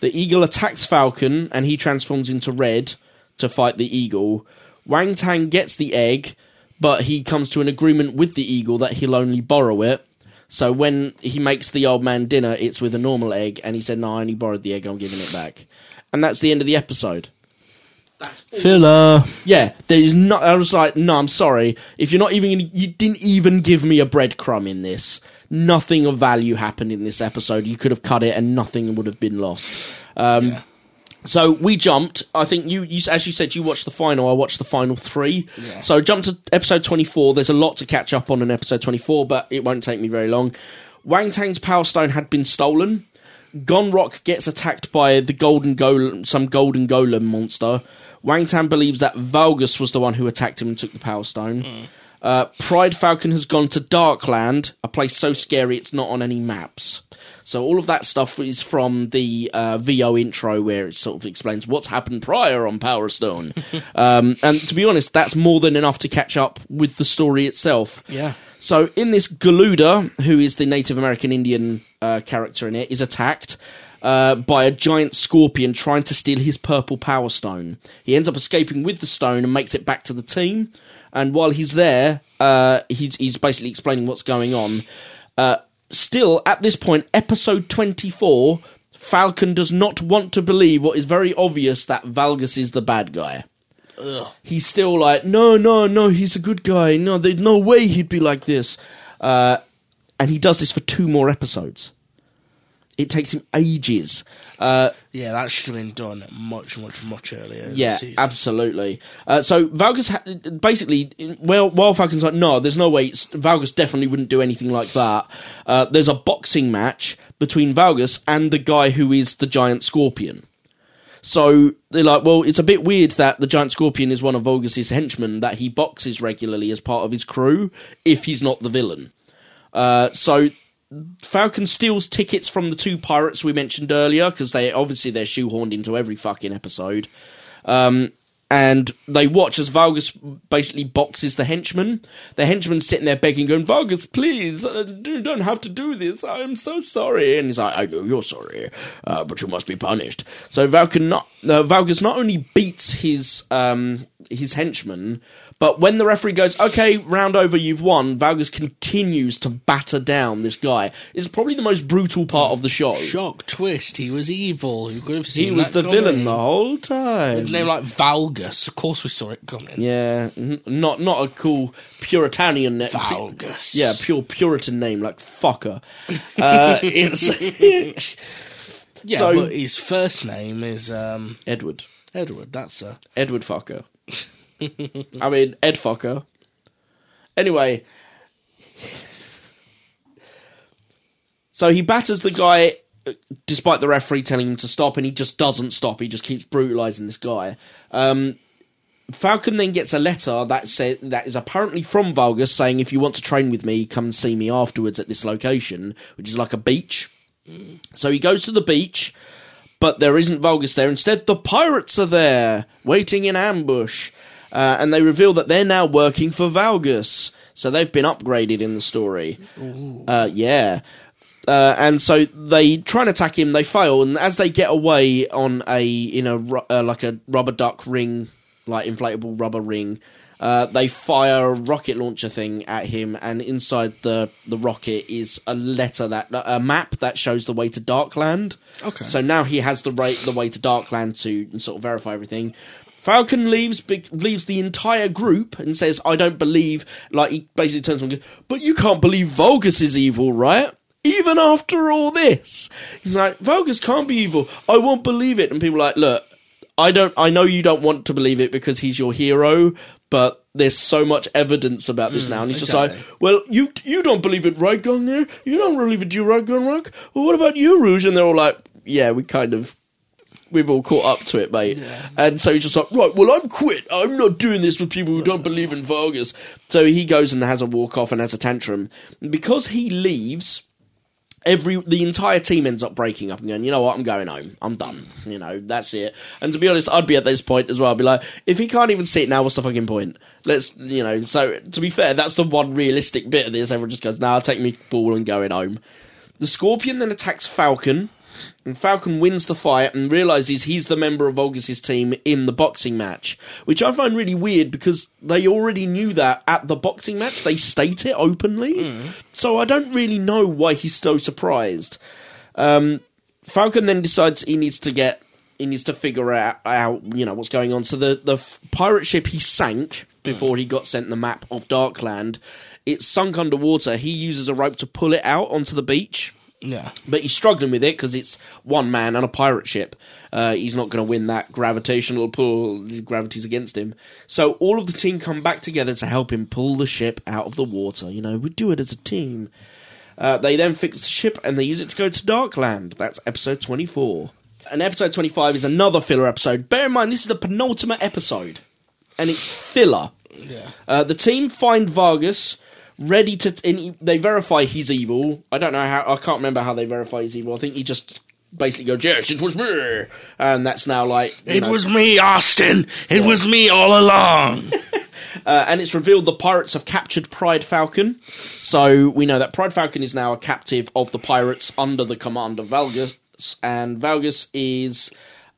The eagle attacks Falcon and he transforms into red to fight the eagle. Wang Tang gets the egg, but he comes to an agreement with the eagle that he'll only borrow it. So when he makes the old man dinner, it's with a normal egg, and he said, "No, I only borrowed the egg. I'm giving it back." And that's the end of the episode. Filler. Yeah, there's not. I was like, no, I'm sorry. If you're not even, gonna, you didn't even give me a breadcrumb in this. Nothing of value happened in this episode. You could have cut it, and nothing would have been lost. Um, So we jumped. I think you, you, as you said, you watched the final. I watched the final three. So jump to episode 24. There's a lot to catch up on in episode 24, but it won't take me very long. Wang Tang's Power Stone had been stolen. Gunrock gets attacked by the golden golem, some golden golem monster. Wang Tang believes that Valgus was the one who attacked him and took the Power Stone. Uh, Pride Falcon has gone to Darkland, a place so scary it's not on any maps. So all of that stuff is from the uh, VO intro where it sort of explains what's happened prior on Power Stone. um, and to be honest, that's more than enough to catch up with the story itself. Yeah. So in this, Galuda, who is the Native American Indian uh, character in it, is attacked uh, by a giant scorpion trying to steal his purple power stone. He ends up escaping with the stone and makes it back to the team. And while he's there, uh, he's, he's basically explaining what's going on. Uh, still, at this point, episode 24, Falcon does not want to believe what is very obvious that Valgus is the bad guy he's still like, no, no, no, he's a good guy. No, there's no way he'd be like this. Uh, and he does this for two more episodes. It takes him ages. Uh, Yeah, that should have been done much, much, much earlier. yeah, absolutely. Uh, so Valgus ha- basically, well, while Falcon's like, no, there's no way. It's, Valgus definitely wouldn't do anything like that. Uh, there's a boxing match between Valgus and the guy who is the giant scorpion. So they're like, well, it's a bit weird that the giant scorpion is one of Vulgus's henchmen that he boxes regularly as part of his crew if he's not the villain. Uh, so Falcon steals tickets from the two pirates we mentioned earlier because they obviously they're shoehorned into every fucking episode. Um, and they watch as Vargas basically boxes the henchman. The henchman's sitting there begging, going, Vargas, please, uh, you don't have to do this. I am so sorry. And he's like, I know you're sorry, uh, but you must be punished. So Valken not, uh, Valgus not only beats his um, his henchman, but when the referee goes, okay, round over, you've won, Valgus continues to batter down this guy. It's probably the most brutal part of the show. Shock, twist, he was evil. Who could have seen He was the villain the whole time. Name like Valgus. Of course, we saw it coming. Yeah, n- not not a cool Puritanian name. Valgus. Yeah, pure Puritan name like fucker. Uh, it's Yeah, So- but his first name is um, Edward. Edward. That's a Edward fucker. I mean Ed fucker. Anyway, so he batters the guy despite the referee telling him to stop, and he just doesn't stop. He just keeps brutalizing this guy. Um, Falcon then gets a letter that say, that is apparently from Valgus saying, "If you want to train with me, come see me afterwards at this location," which is like a beach. So he goes to the beach, but there isn't Vulgus there. Instead, the pirates are there, waiting in ambush. Uh, and they reveal that they're now working for Valgus. So they've been upgraded in the story. Uh, yeah. Uh, and so they try and attack him. They fail, and as they get away on a in a uh, like a rubber duck ring, like inflatable rubber ring, uh, they fire a rocket launcher thing at him, and inside the the rocket is a letter that a map that shows the way to Darkland. Okay. So now he has the right the way to Darkland to sort of verify everything. Falcon leaves big, leaves the entire group and says, "I don't believe." Like he basically turns on, and "But you can't believe Vulgus is evil, right?" Even after all this, he's like, "Vulgus can't be evil. I won't believe it." And people are like, "Look, I don't. I know you don't want to believe it because he's your hero, but there's so much evidence about this mm, now." And he's just like, "Well, you you don't believe it, right, Gunner? Eh? You don't believe it, you right, Gunrock? Well, what about you, Rouge?" And they're all like, "Yeah, we kind of." We've all caught up to it, mate. And so he's just like, right, well, I'm quit. I'm not doing this with people who don't believe in Vargas. So he goes and has a walk off and has a tantrum. Because he leaves, every the entire team ends up breaking up and going, you know what, I'm going home. I'm done. You know, that's it. And to be honest, I'd be at this point as well. I'd be like, if he can't even see it now, what's the fucking point? Let's, you know. So to be fair, that's the one realistic bit of this. Everyone just goes, "Nah, I'll take me ball and going home." The Scorpion then attacks Falcon, and Falcon wins the fight and realizes he's the member of Vulgus's team in the boxing match, which I find really weird because they already knew that at the boxing match. They state it openly, so I don't really know why he's so surprised. Um, Falcon then decides he needs to get he needs to figure out, out you know what's going on. So the the pirate ship he sank before he got sent the map of Darkland. It's sunk underwater. He uses a rope to pull it out onto the beach Yeah. but he's struggling with it because it's one man and a pirate ship. Uh, he's not going to win that gravitational pull. Gravity's against him. So all of the team come back together to help him pull the ship out of the water. You know, we do it as a team. Uh, they then fix the ship and they use it to go to Darkland. That's episode 24. And episode 25 is another filler episode. Bear in mind, this is the penultimate episode. And it's filler. Yeah. Uh, the team find Vargas ready to. And he- they verify he's evil. I don't know how. I can't remember how they verify he's evil. I think he just basically goes, "Yes, it was me," and that's now like It know- was me, Austin. It was me all along. Uh, and it's revealed the pirates have captured Pride Falcon. So we know that Pride Falcon is now a captive of the pirates under the command of Valgus, and Valgus is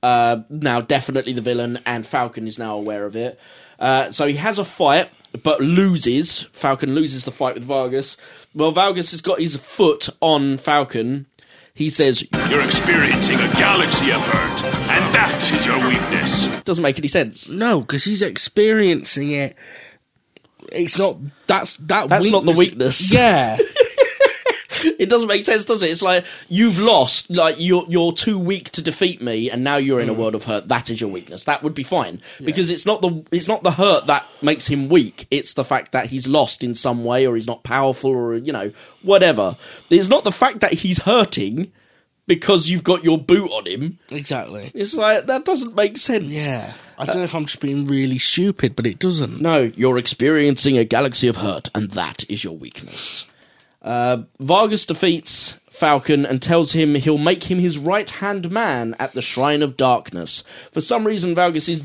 uh, now definitely the villain, and Falcon is now aware of it. Uh, so he has a fight, but loses. Falcon loses the fight with Vargas. Well, Vargas has got his foot on Falcon. He says, You're experiencing a galaxy of hurt, and that is your weakness. doesn't make any sense. no, because he's experiencing it. It's not. That's that. That's not the weakness. Yeah. It doesn't make sense, does it? It's like you've lost, like you're you're too weak to defeat me, and now you're in a mm. world of hurt. That is your weakness. That would be fine because it's not the it's not the hurt that makes him weak. It's the fact that he's lost in some way, or he's not powerful, or you know whatever. It's not the fact that he's hurting because you've got your boot on him. exactly. It's like that doesn't make sense. Yeah. I don't know if I'm just being really stupid, but it doesn't. No, you're experiencing a galaxy of hurt, and that is your weakness. Uh, Vargas defeats Falcon and tells him he'll make him his right hand man at the Shrine of Darkness. For some reason, Vargas is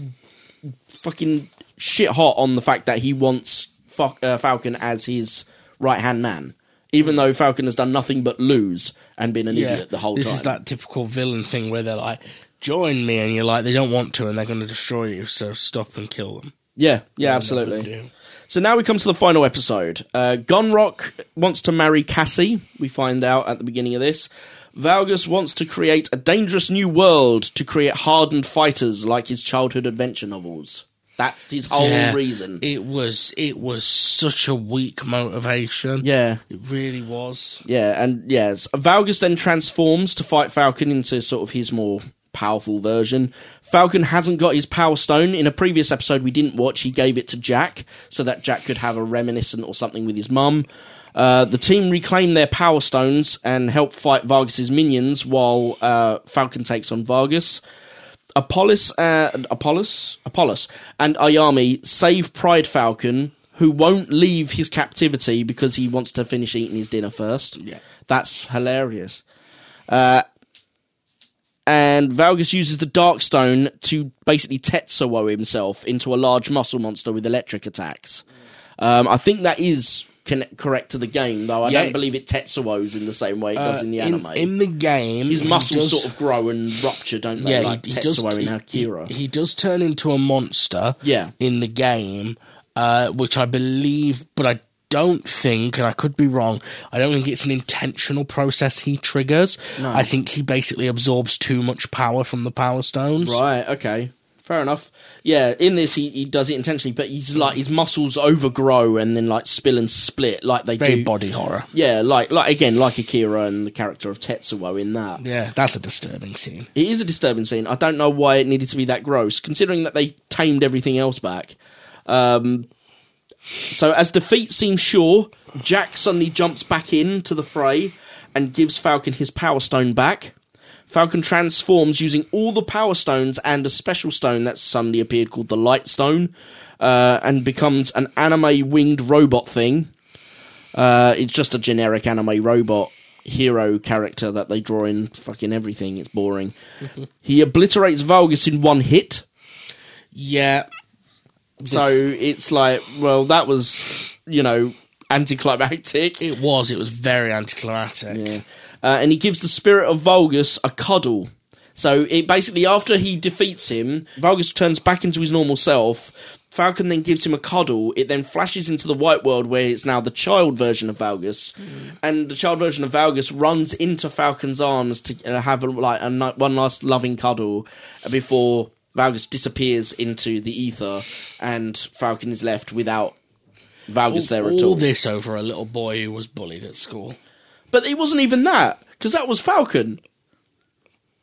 fucking shit hot on the fact that he wants uh, Falcon as his right hand man, even though Falcon has done nothing but lose and been an idiot the whole time. this time. is that typical villain thing where they're like, "Join me," and you're like, "They don't want to, and they're going to destroy you. So stop and kill them." yeah, yeah, up and absolutely. do. So now we come to the final episode. Uh, Gunrock wants to marry Cassie. We find out at the beginning of this. Valgus wants to create a dangerous new world to create hardened fighters like his childhood adventure novels. That's his whole Yeah. reason. It was it was such a weak motivation. yeah, It really was. yeah, and yes. Valgus then transforms to fight Falcon into sort of his more powerful version. Falcon hasn't got his power stone. In a previous episode we didn't watch, he gave it to Jack so that Jack could have a reminiscent or something with his mum. Uh, the team reclaim their power stones and help fight Vargas's minions while uh, Falcon takes on Vargas. Apollos, uh, Apollos, Apollos, and Ayami save Pride Falcon, who won't leave his captivity because he wants to finish eating his dinner first. Yeah. That's hilarious. Uh, and Valgus uses the Darkstone to basically Tetsuo himself into a large muscle monster with electric attacks. Um, I think that is con- correct to the game, though. I Yeah. don't believe it Tetsuo's in the same way it does in the Uh, in, anime. in the game, His muscles does- sort of grow and rupture, don't they? yeah, like he, he does. Tetsuo in Akira. He, he does turn into a monster. Yeah. in the game, uh, which I believe, but I don't think, and I could be wrong. I don't think it's an intentional process he triggers. I think he basically absorbs too much power from the power stones. Right, okay. Fair enough. Yeah, in this he, he does it intentionally, but he's like his muscles overgrow and then like spill and split like they Very do. body horror. Yeah, like like again, like Akira and the character of Tetsuo in that. Yeah, that's a disturbing scene. It is a disturbing scene. I don't know why it needed to be that gross, considering that they tamed everything else back. Um, so as defeat seems sure, Jack suddenly jumps back into the fray and gives Falcon his power stone back. Falcon transforms using all the power stones and a special stone that suddenly appeared called the Light Stone, uh, and becomes an anime winged robot thing. Uh, it's just a generic anime robot hero character that they draw in fucking everything. It's boring. he obliterates Valgus in one hit. Yeah, So it's like, well, that was, you know, anticlimactic. it was. It was very anticlimactic. Yeah. Uh, and he gives the spirit of Vulgus a cuddle. So it basically, after he defeats him, Vulgus turns back into his normal self. Falcon then gives him a cuddle. It then flashes into the white world where it's now the child version of Valgus, and the child version of Valgus runs into Falcon's arms to uh, have a, like a, one last loving cuddle before Valgus disappears into the ether, and Falcon is left without Valgus there at all all. this over a little boy who was bullied at school. But it wasn't even that, because that was Falcon.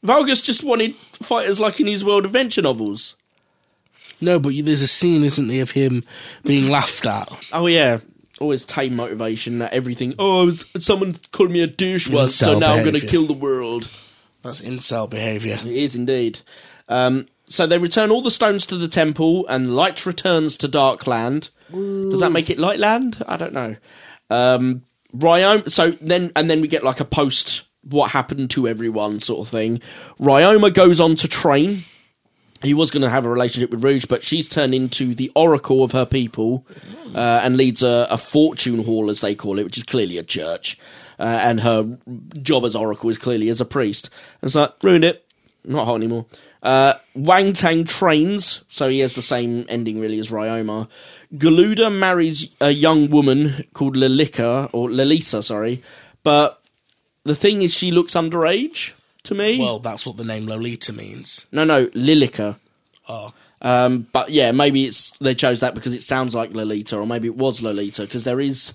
Valgus just wanted fighters like in his World Adventure novels. No, but there's a scene, isn't there, of him being laughed at. Oh yeah, always tame motivation. That everything. Oh, someone called me a douche once, so now I'm going to kill the world. That's incel behaviour. It is indeed. Um, so they return all the stones to the temple, and light returns to Darkland. Does that make it Lightland? I don't know. Um, Ryoma. So then, and then we get like a post what happened to everyone sort of thing. Ryoma goes on to train. He was going to have a relationship with Rouge, but she's turned into the oracle of her people uh, and leads a, a fortune hall, as they call it, which is clearly a church. Uh, and her job as oracle is clearly as a priest. And it's like, ruined it. Not hot anymore. Uh, Wang Tang trains, so he has the same ending really as Ryoma. Galuda marries a young woman called Lilika, or Lilisa, sorry. But the thing is, she looks underage to me. Well, that's what the name Lolita means. no, no, Lilika. Oh. Um, but yeah, maybe it's they chose that because it sounds like Lolita, or maybe it was Lolita because there is,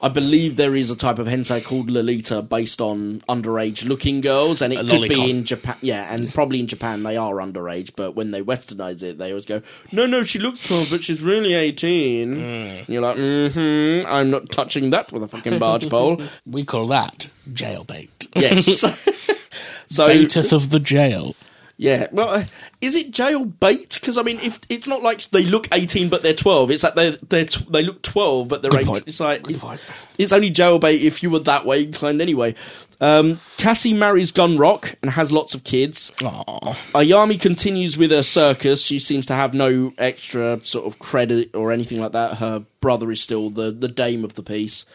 I believe there is a type of hentai called Lolita based on underage looking girls, and it A could lolicon. be in Japan. Yeah, and probably in Japan they are underage, but when they westernize it, they always go, "No, no, she looks 12, but she's really 18." And you're like, "Mm-hmm, I'm not touching that with a fucking barge pole." We call that jailbait. yes. so Baiteth of the jail. Yeah, well, uh, is it jail bait? Because I mean, if it's not like they look eighteen but they're twelve, it's like they they they look twelve but they're Good eighteen. point. It's like point. it's only jail bait if you were that way inclined anyway. Um, Cassie marries Gunrock and has lots of kids. Aww. Ayami continues with her circus. She seems to have no extra sort of credit or anything like that. Her brother is still the the dame of the piece.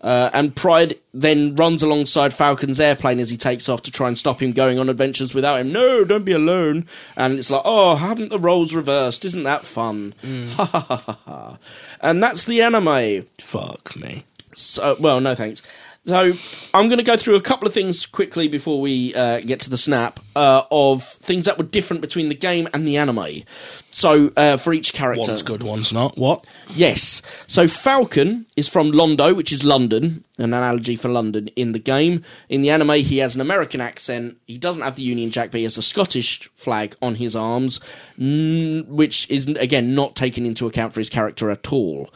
Uh, and Pride then runs alongside Falcon's airplane as he takes off to try and stop him going on adventures without him. No, don't be alone. And it's like, oh, haven't the roles reversed? Isn't that fun? Ha ha ha ha ha. And that's the anime. Fuck me. So, well, no thanks. So I'm going to go through a couple of things quickly before we uh, get to the snap uh, of things that were different between the game and the anime. So uh, for each character, One's good, one's not. What? Yes. So Falcon is from Londo, which is London, an analogy for London in the game. In the anime, he has an American accent. He doesn't have the Union Jack, but he has a Scottish flag on his arms, which is, again, not taken into account for his character at all.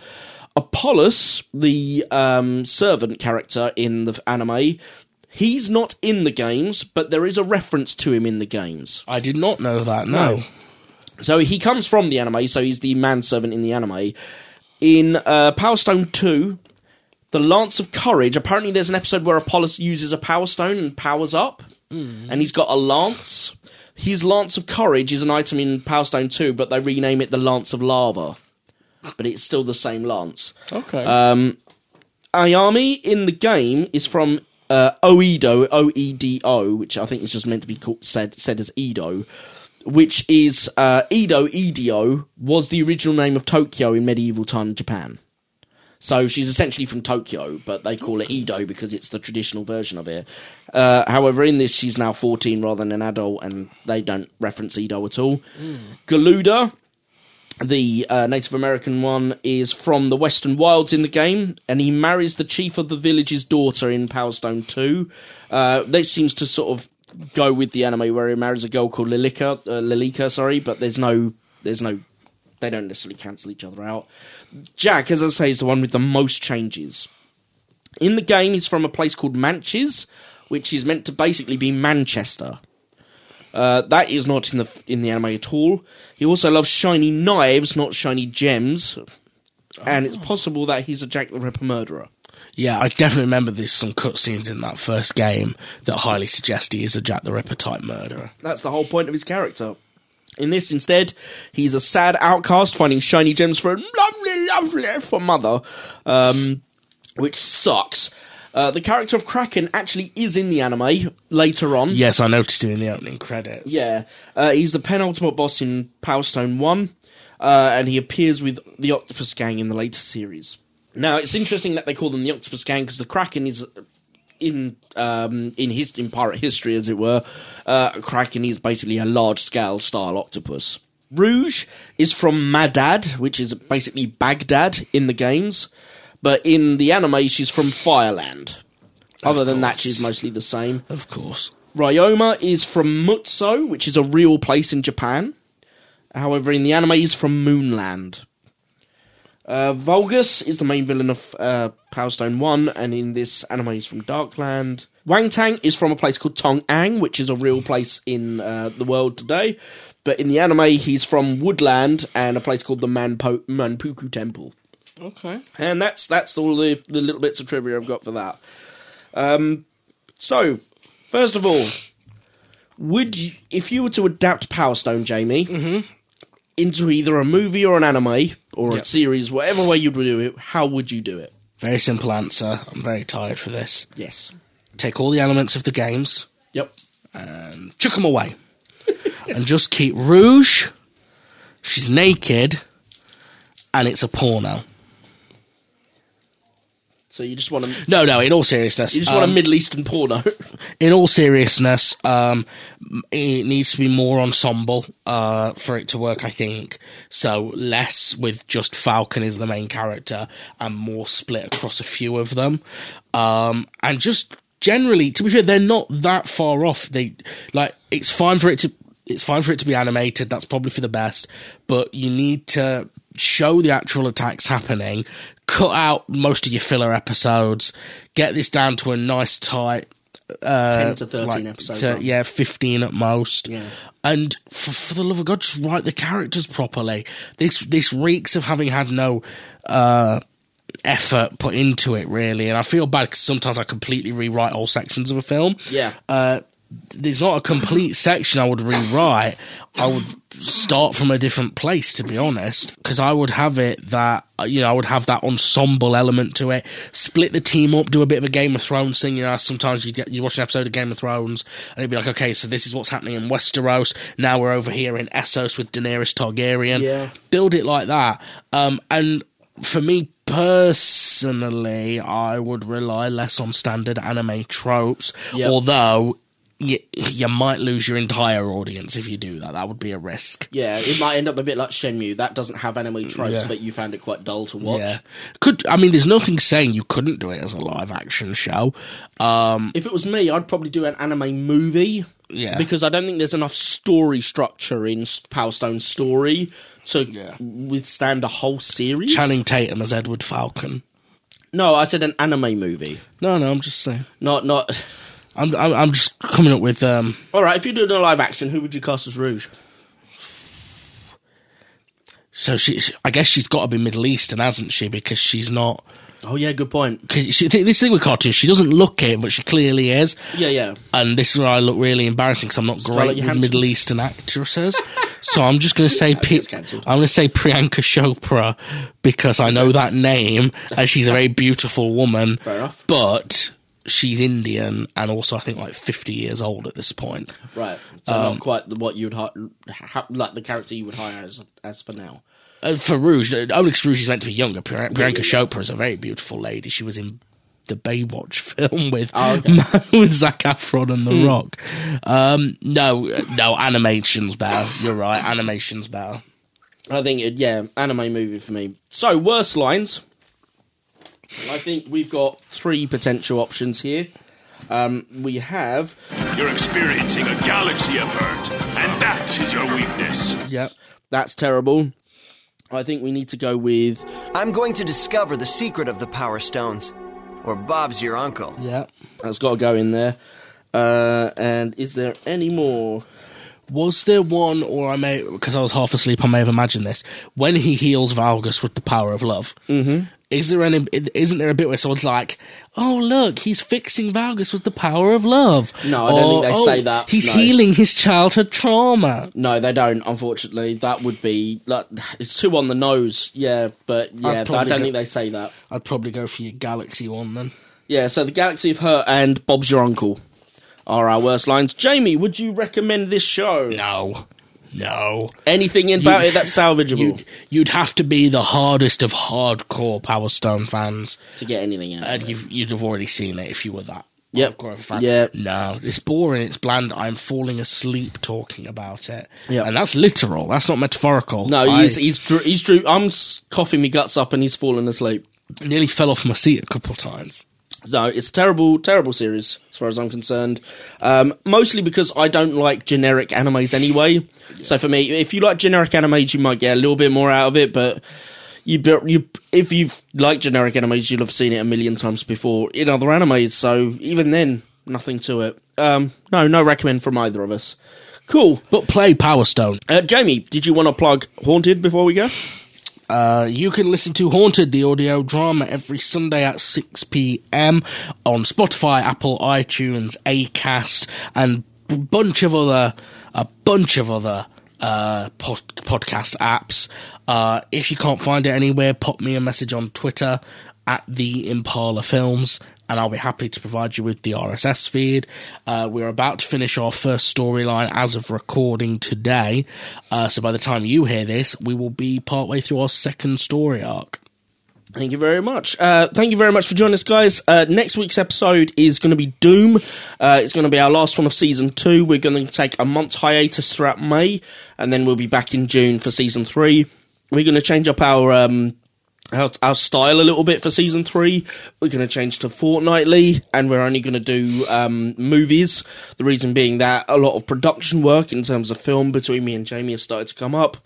Apollos, the um, servant character in the anime, he's not in the games, but there is a reference to him in the games. I did not know that, no. So he comes from the anime, so he's the manservant in the anime. In uh, Power Stone 2, The Lance of Courage. Apparently, there's an episode where Apollo uses a power stone and powers up, and he's got a lance. His Lance of Courage is an item in Power Stone 2, but they rename it the Lance of Lava. But it's still the same lance. Okay. Um, Ayami in the game is from uh, Oedo, O E D O, which I think is just meant to be called, said said as Edo, which is uh, Edo Edo was the original name of Tokyo in medieval time Japan. So she's essentially from Tokyo, but they call it Edo because it's the traditional version of it. Uh, however, in this, she's now 14 rather than an adult, and they don't reference Edo at all. Galuda, the uh, Native American one is from the Western Wilds in the game, and he marries the chief of the village's daughter in Power Stone 2. Uh, this seems to sort of go with the anime where he marries a girl called Lilika, uh, Lilika, sorry, but there's no, there's no, they don't necessarily cancel each other out. Jack, as I say, is the one with the most changes. In the game, he's from a place called Manches, which is meant to basically be Manchester. Uh, that is not in the in the anime at all. He also loves shiny knives, not shiny gems. And it's possible that he's a Jack the Ripper murderer. yeah, I definitely remember there's some cutscenes in that first game that highly suggest he is a Jack the Ripper type murderer. That's the whole point of his character. In this, instead, he's a sad outcast finding shiny gems for a lovely, lovely for mother, um, which sucks. Uh, the character of Kraken actually is in the anime later on. Yes, I noticed him in the opening credits. Yeah, uh, he's the penultimate boss in Power Stone 1, uh, and he appears with the Octopus Gang in the later series. Now, it's interesting that they call them the Octopus Gang because the Kraken is in um, in his in pirate history, as it were. Uh, Kraken is basically a large scale style octopus. Rouge is from Madad, which is basically Baghdad in the games, but in the anime, she's from Fireland. Other than that, she's mostly the same. Of course. Ryoma is from Mutsu, which is a real place in Japan. However, in the anime, he's from Moonland. Uh, Vulgus is the main villain of uh, Power Stone 1, and in this anime, he's from Darkland. Wang Tang is from a place called Tong Ang, which is a real place in uh, the world today. But in the anime, he's from Woodland and a place called the Manpo- Manpuku Temple. Okay. And that's that's all the, the little bits of trivia I've got for that. Um, so, first of all, would you, if you were to adapt Power Stone, Jamie, into either a movie or an anime or Yep. a series, whatever way you'd do it, how would you do it? Very simple answer. I'm very tired for this. Yes. Take all the elements of the games Yep. and chuck them away. and just keep Rouge, she's naked, and it's a porno. So you just want to No, no, in all seriousness. you just want a um, Middle Eastern porno. in all seriousness, um, it needs to be more ensemble uh, for it to work. I think so. Less with just Falcon is the main character, and more split across a few of them, um, and just generally, to be fair, they're not that far off. They like it's fine for it to. It's fine for it to be animated. That's probably for the best, but you need to show the actual attacks happening. Cut out most of your filler episodes. Get this down to a nice tight uh, 10 to 13 like, episodes yeah, 15 at most. Yeah. And for, for the love of God, just write the characters properly. This this reeks of having had no uh, effort put into it, really. And I feel bad because sometimes I completely rewrite all sections of a film. Yeah. Uh, there's not a complete section I would rewrite. I would start from a different place, to be honest, because I would have it that you know I would have that ensemble element to it. Split the team up, do a bit of a Game of Thrones thing. You know, sometimes you get you watch an episode of Game of Thrones, and it'd be like, okay, so this is what's happening in Westeros. Now we're over here in Essos with Daenerys Targaryen. Yeah. build it like that. Um, and for me personally, I would rely less on standard anime tropes, Yep. although. You, you might lose your entire audience if you do that. That would be a risk. yeah, it might end up a bit like Shenmue. That doesn't have anime tropes, Yeah. but you found it quite dull to watch. Yeah, could I mean? There's nothing saying you couldn't do it as a live action show. Um, If it was me, I'd probably do an anime movie. Yeah. Because I don't think there's enough story structure in Power Stone's story to Yeah. withstand a whole series. Channing Tatum as Edward Falcon. No, I said an anime movie. No, no, I'm just saying. Not not. I'm I'm, I'm just coming up with um. All right, if you're doing a live action, who would you cast as Rouge? So she, I guess she's got to be Middle Eastern, hasn't she? Because she's not. Oh yeah, good point. Because this thing with cartoons, she doesn't look it, but she clearly is. Yeah, yeah. And this is where I look really embarrassing because I'm not Scarlett great with Middle Eastern actresses. so I'm just going to say P- gets cancelled. I'm going to say Priyanka Chopra because I know that name and she's a very beautiful woman. Fair enough. But she's Indian and also I think like 50 years old at this point. Right. So Um, not quite what you would hire, ha, like the character you would hire as as for now. Uh, for Rouge, uh, only 'cause Rouge is meant to be younger. Pri- Priyanka Chopra is a very beautiful lady. She was in the Baywatch film with Oh, okay. With Zac Efron and The Rock. Um, no, no, animation's better. You're right, animation's better. I think it, yeah, anime movie for me. So worst lines. I think we've got three potential options here. Um, we have You're experiencing a galaxy of hurt, and that is your weakness. Yep. that's terrible. I think we need to go with I'm going to discover the secret of the Power Stones. Or Bob's your uncle. Yep. that's got to go in there. Uh, and is there any more? Was there one, or I may, because I was half asleep, I may have imagined this. When he heals Valgus with the power of love, mm-hmm. Is there any? Isn't there a bit where someone's like, "Oh, look, he's fixing Valgas with the power of love"? No, I don't think they "Oh, say that, He's no. healing his childhood trauma. No, they don't. Unfortunately, that would be like it's too on the nose. Yeah, but yeah, I don't go- think they say that. I'd probably go for your Galaxy one then. Yeah, so the Galaxy of Hurt and Bob's Your Uncle are our worst lines. Jamie, would you recommend this show? No, no. Anything about it that's salvageable You'd, you'd have to be the hardest of hardcore Power Stone fans, to get anything out? and of it? you've, you'd have already seen it if you were that. Yep. hardcore of a fan. Yeah. No, it's boring. It's bland. I'm falling asleep talking about it. Yeah. And that's literal. That's not metaphorical. No, I he's he's he's drew. I'm coughing my guts up and he's falling asleep. nearly fell off my seat a couple of times. No, it's a terrible, terrible series as far as I'm concerned. Um, mostly because I don't like generic animes anyway. So for me, if you like generic animes, you might get a little bit more out of it. But you, you, if you like generic animes, you'll have seen it a million times before in other animes. So even then, nothing to it. Um, no, no recommend from either of us. Cool. But play Power Stone. Uh, Jamie, did you want to plug Haunted before we go? Uh, you can listen to Haunted, the audio drama, every Sunday at 6 p.m. on Spotify, Apple, iTunes, Acast, and a bunch of other, a bunch of other uh, pod- podcast apps. Uh, if you can't find it anywhere, pop me a message on Twitter at the Impala Films, and I'll be happy to provide you with the RSS feed. Uh, we're about to finish our first storyline as of recording today, uh, so by the time you hear this, we will be partway through our second story arc. Thank you very much. Uh, thank you very much for joining us, guys. Uh, next week's episode is going to be Doom. Uh, it's going to be our last one of season two. We're going to take a month's hiatus throughout May, and then we'll be back in June for season three. We're going to change up our um, our, our style a little bit for season three. We're going to change to fortnightly, and we're only going to do um, movies. The reason being that a lot of production work in terms of film between me and Jamie has started to come up.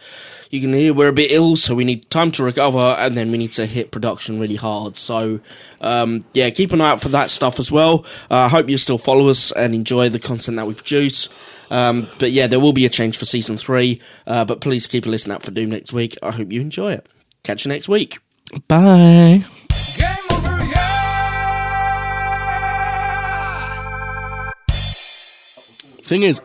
You can hear we're a bit ill, so we need time to recover, and then we need to hit production really hard. So, um, yeah, keep an eye out for that stuff as well. Uh, I hope you still follow us and enjoy the content that we produce. Um, but yeah, there will be a change for season three. Uh, but please keep a listen out for Doom next week. I hope you enjoy it. Catch you next week. Bye. Thing is,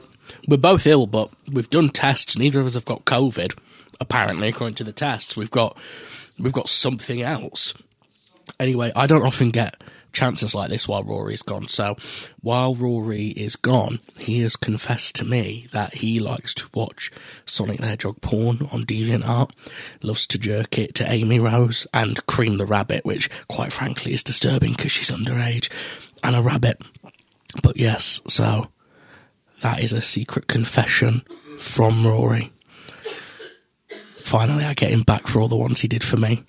we're both ill, but we've done tests. Neither of us have got COVID. Apparently, according to the tests, we've got we've got something else. Anyway, I don't often get chances like this while Rory's gone. So, while Rory is gone, he has confessed to me that he likes to watch Sonic the Hedgehog porn on DeviantArt, loves to jerk it to Amy Rose and Cream the Rabbit, which, quite frankly, is disturbing because she's underage and a rabbit. But yes, so that is a secret confession from Rory. Finally, I get him back for all the ones he did for me.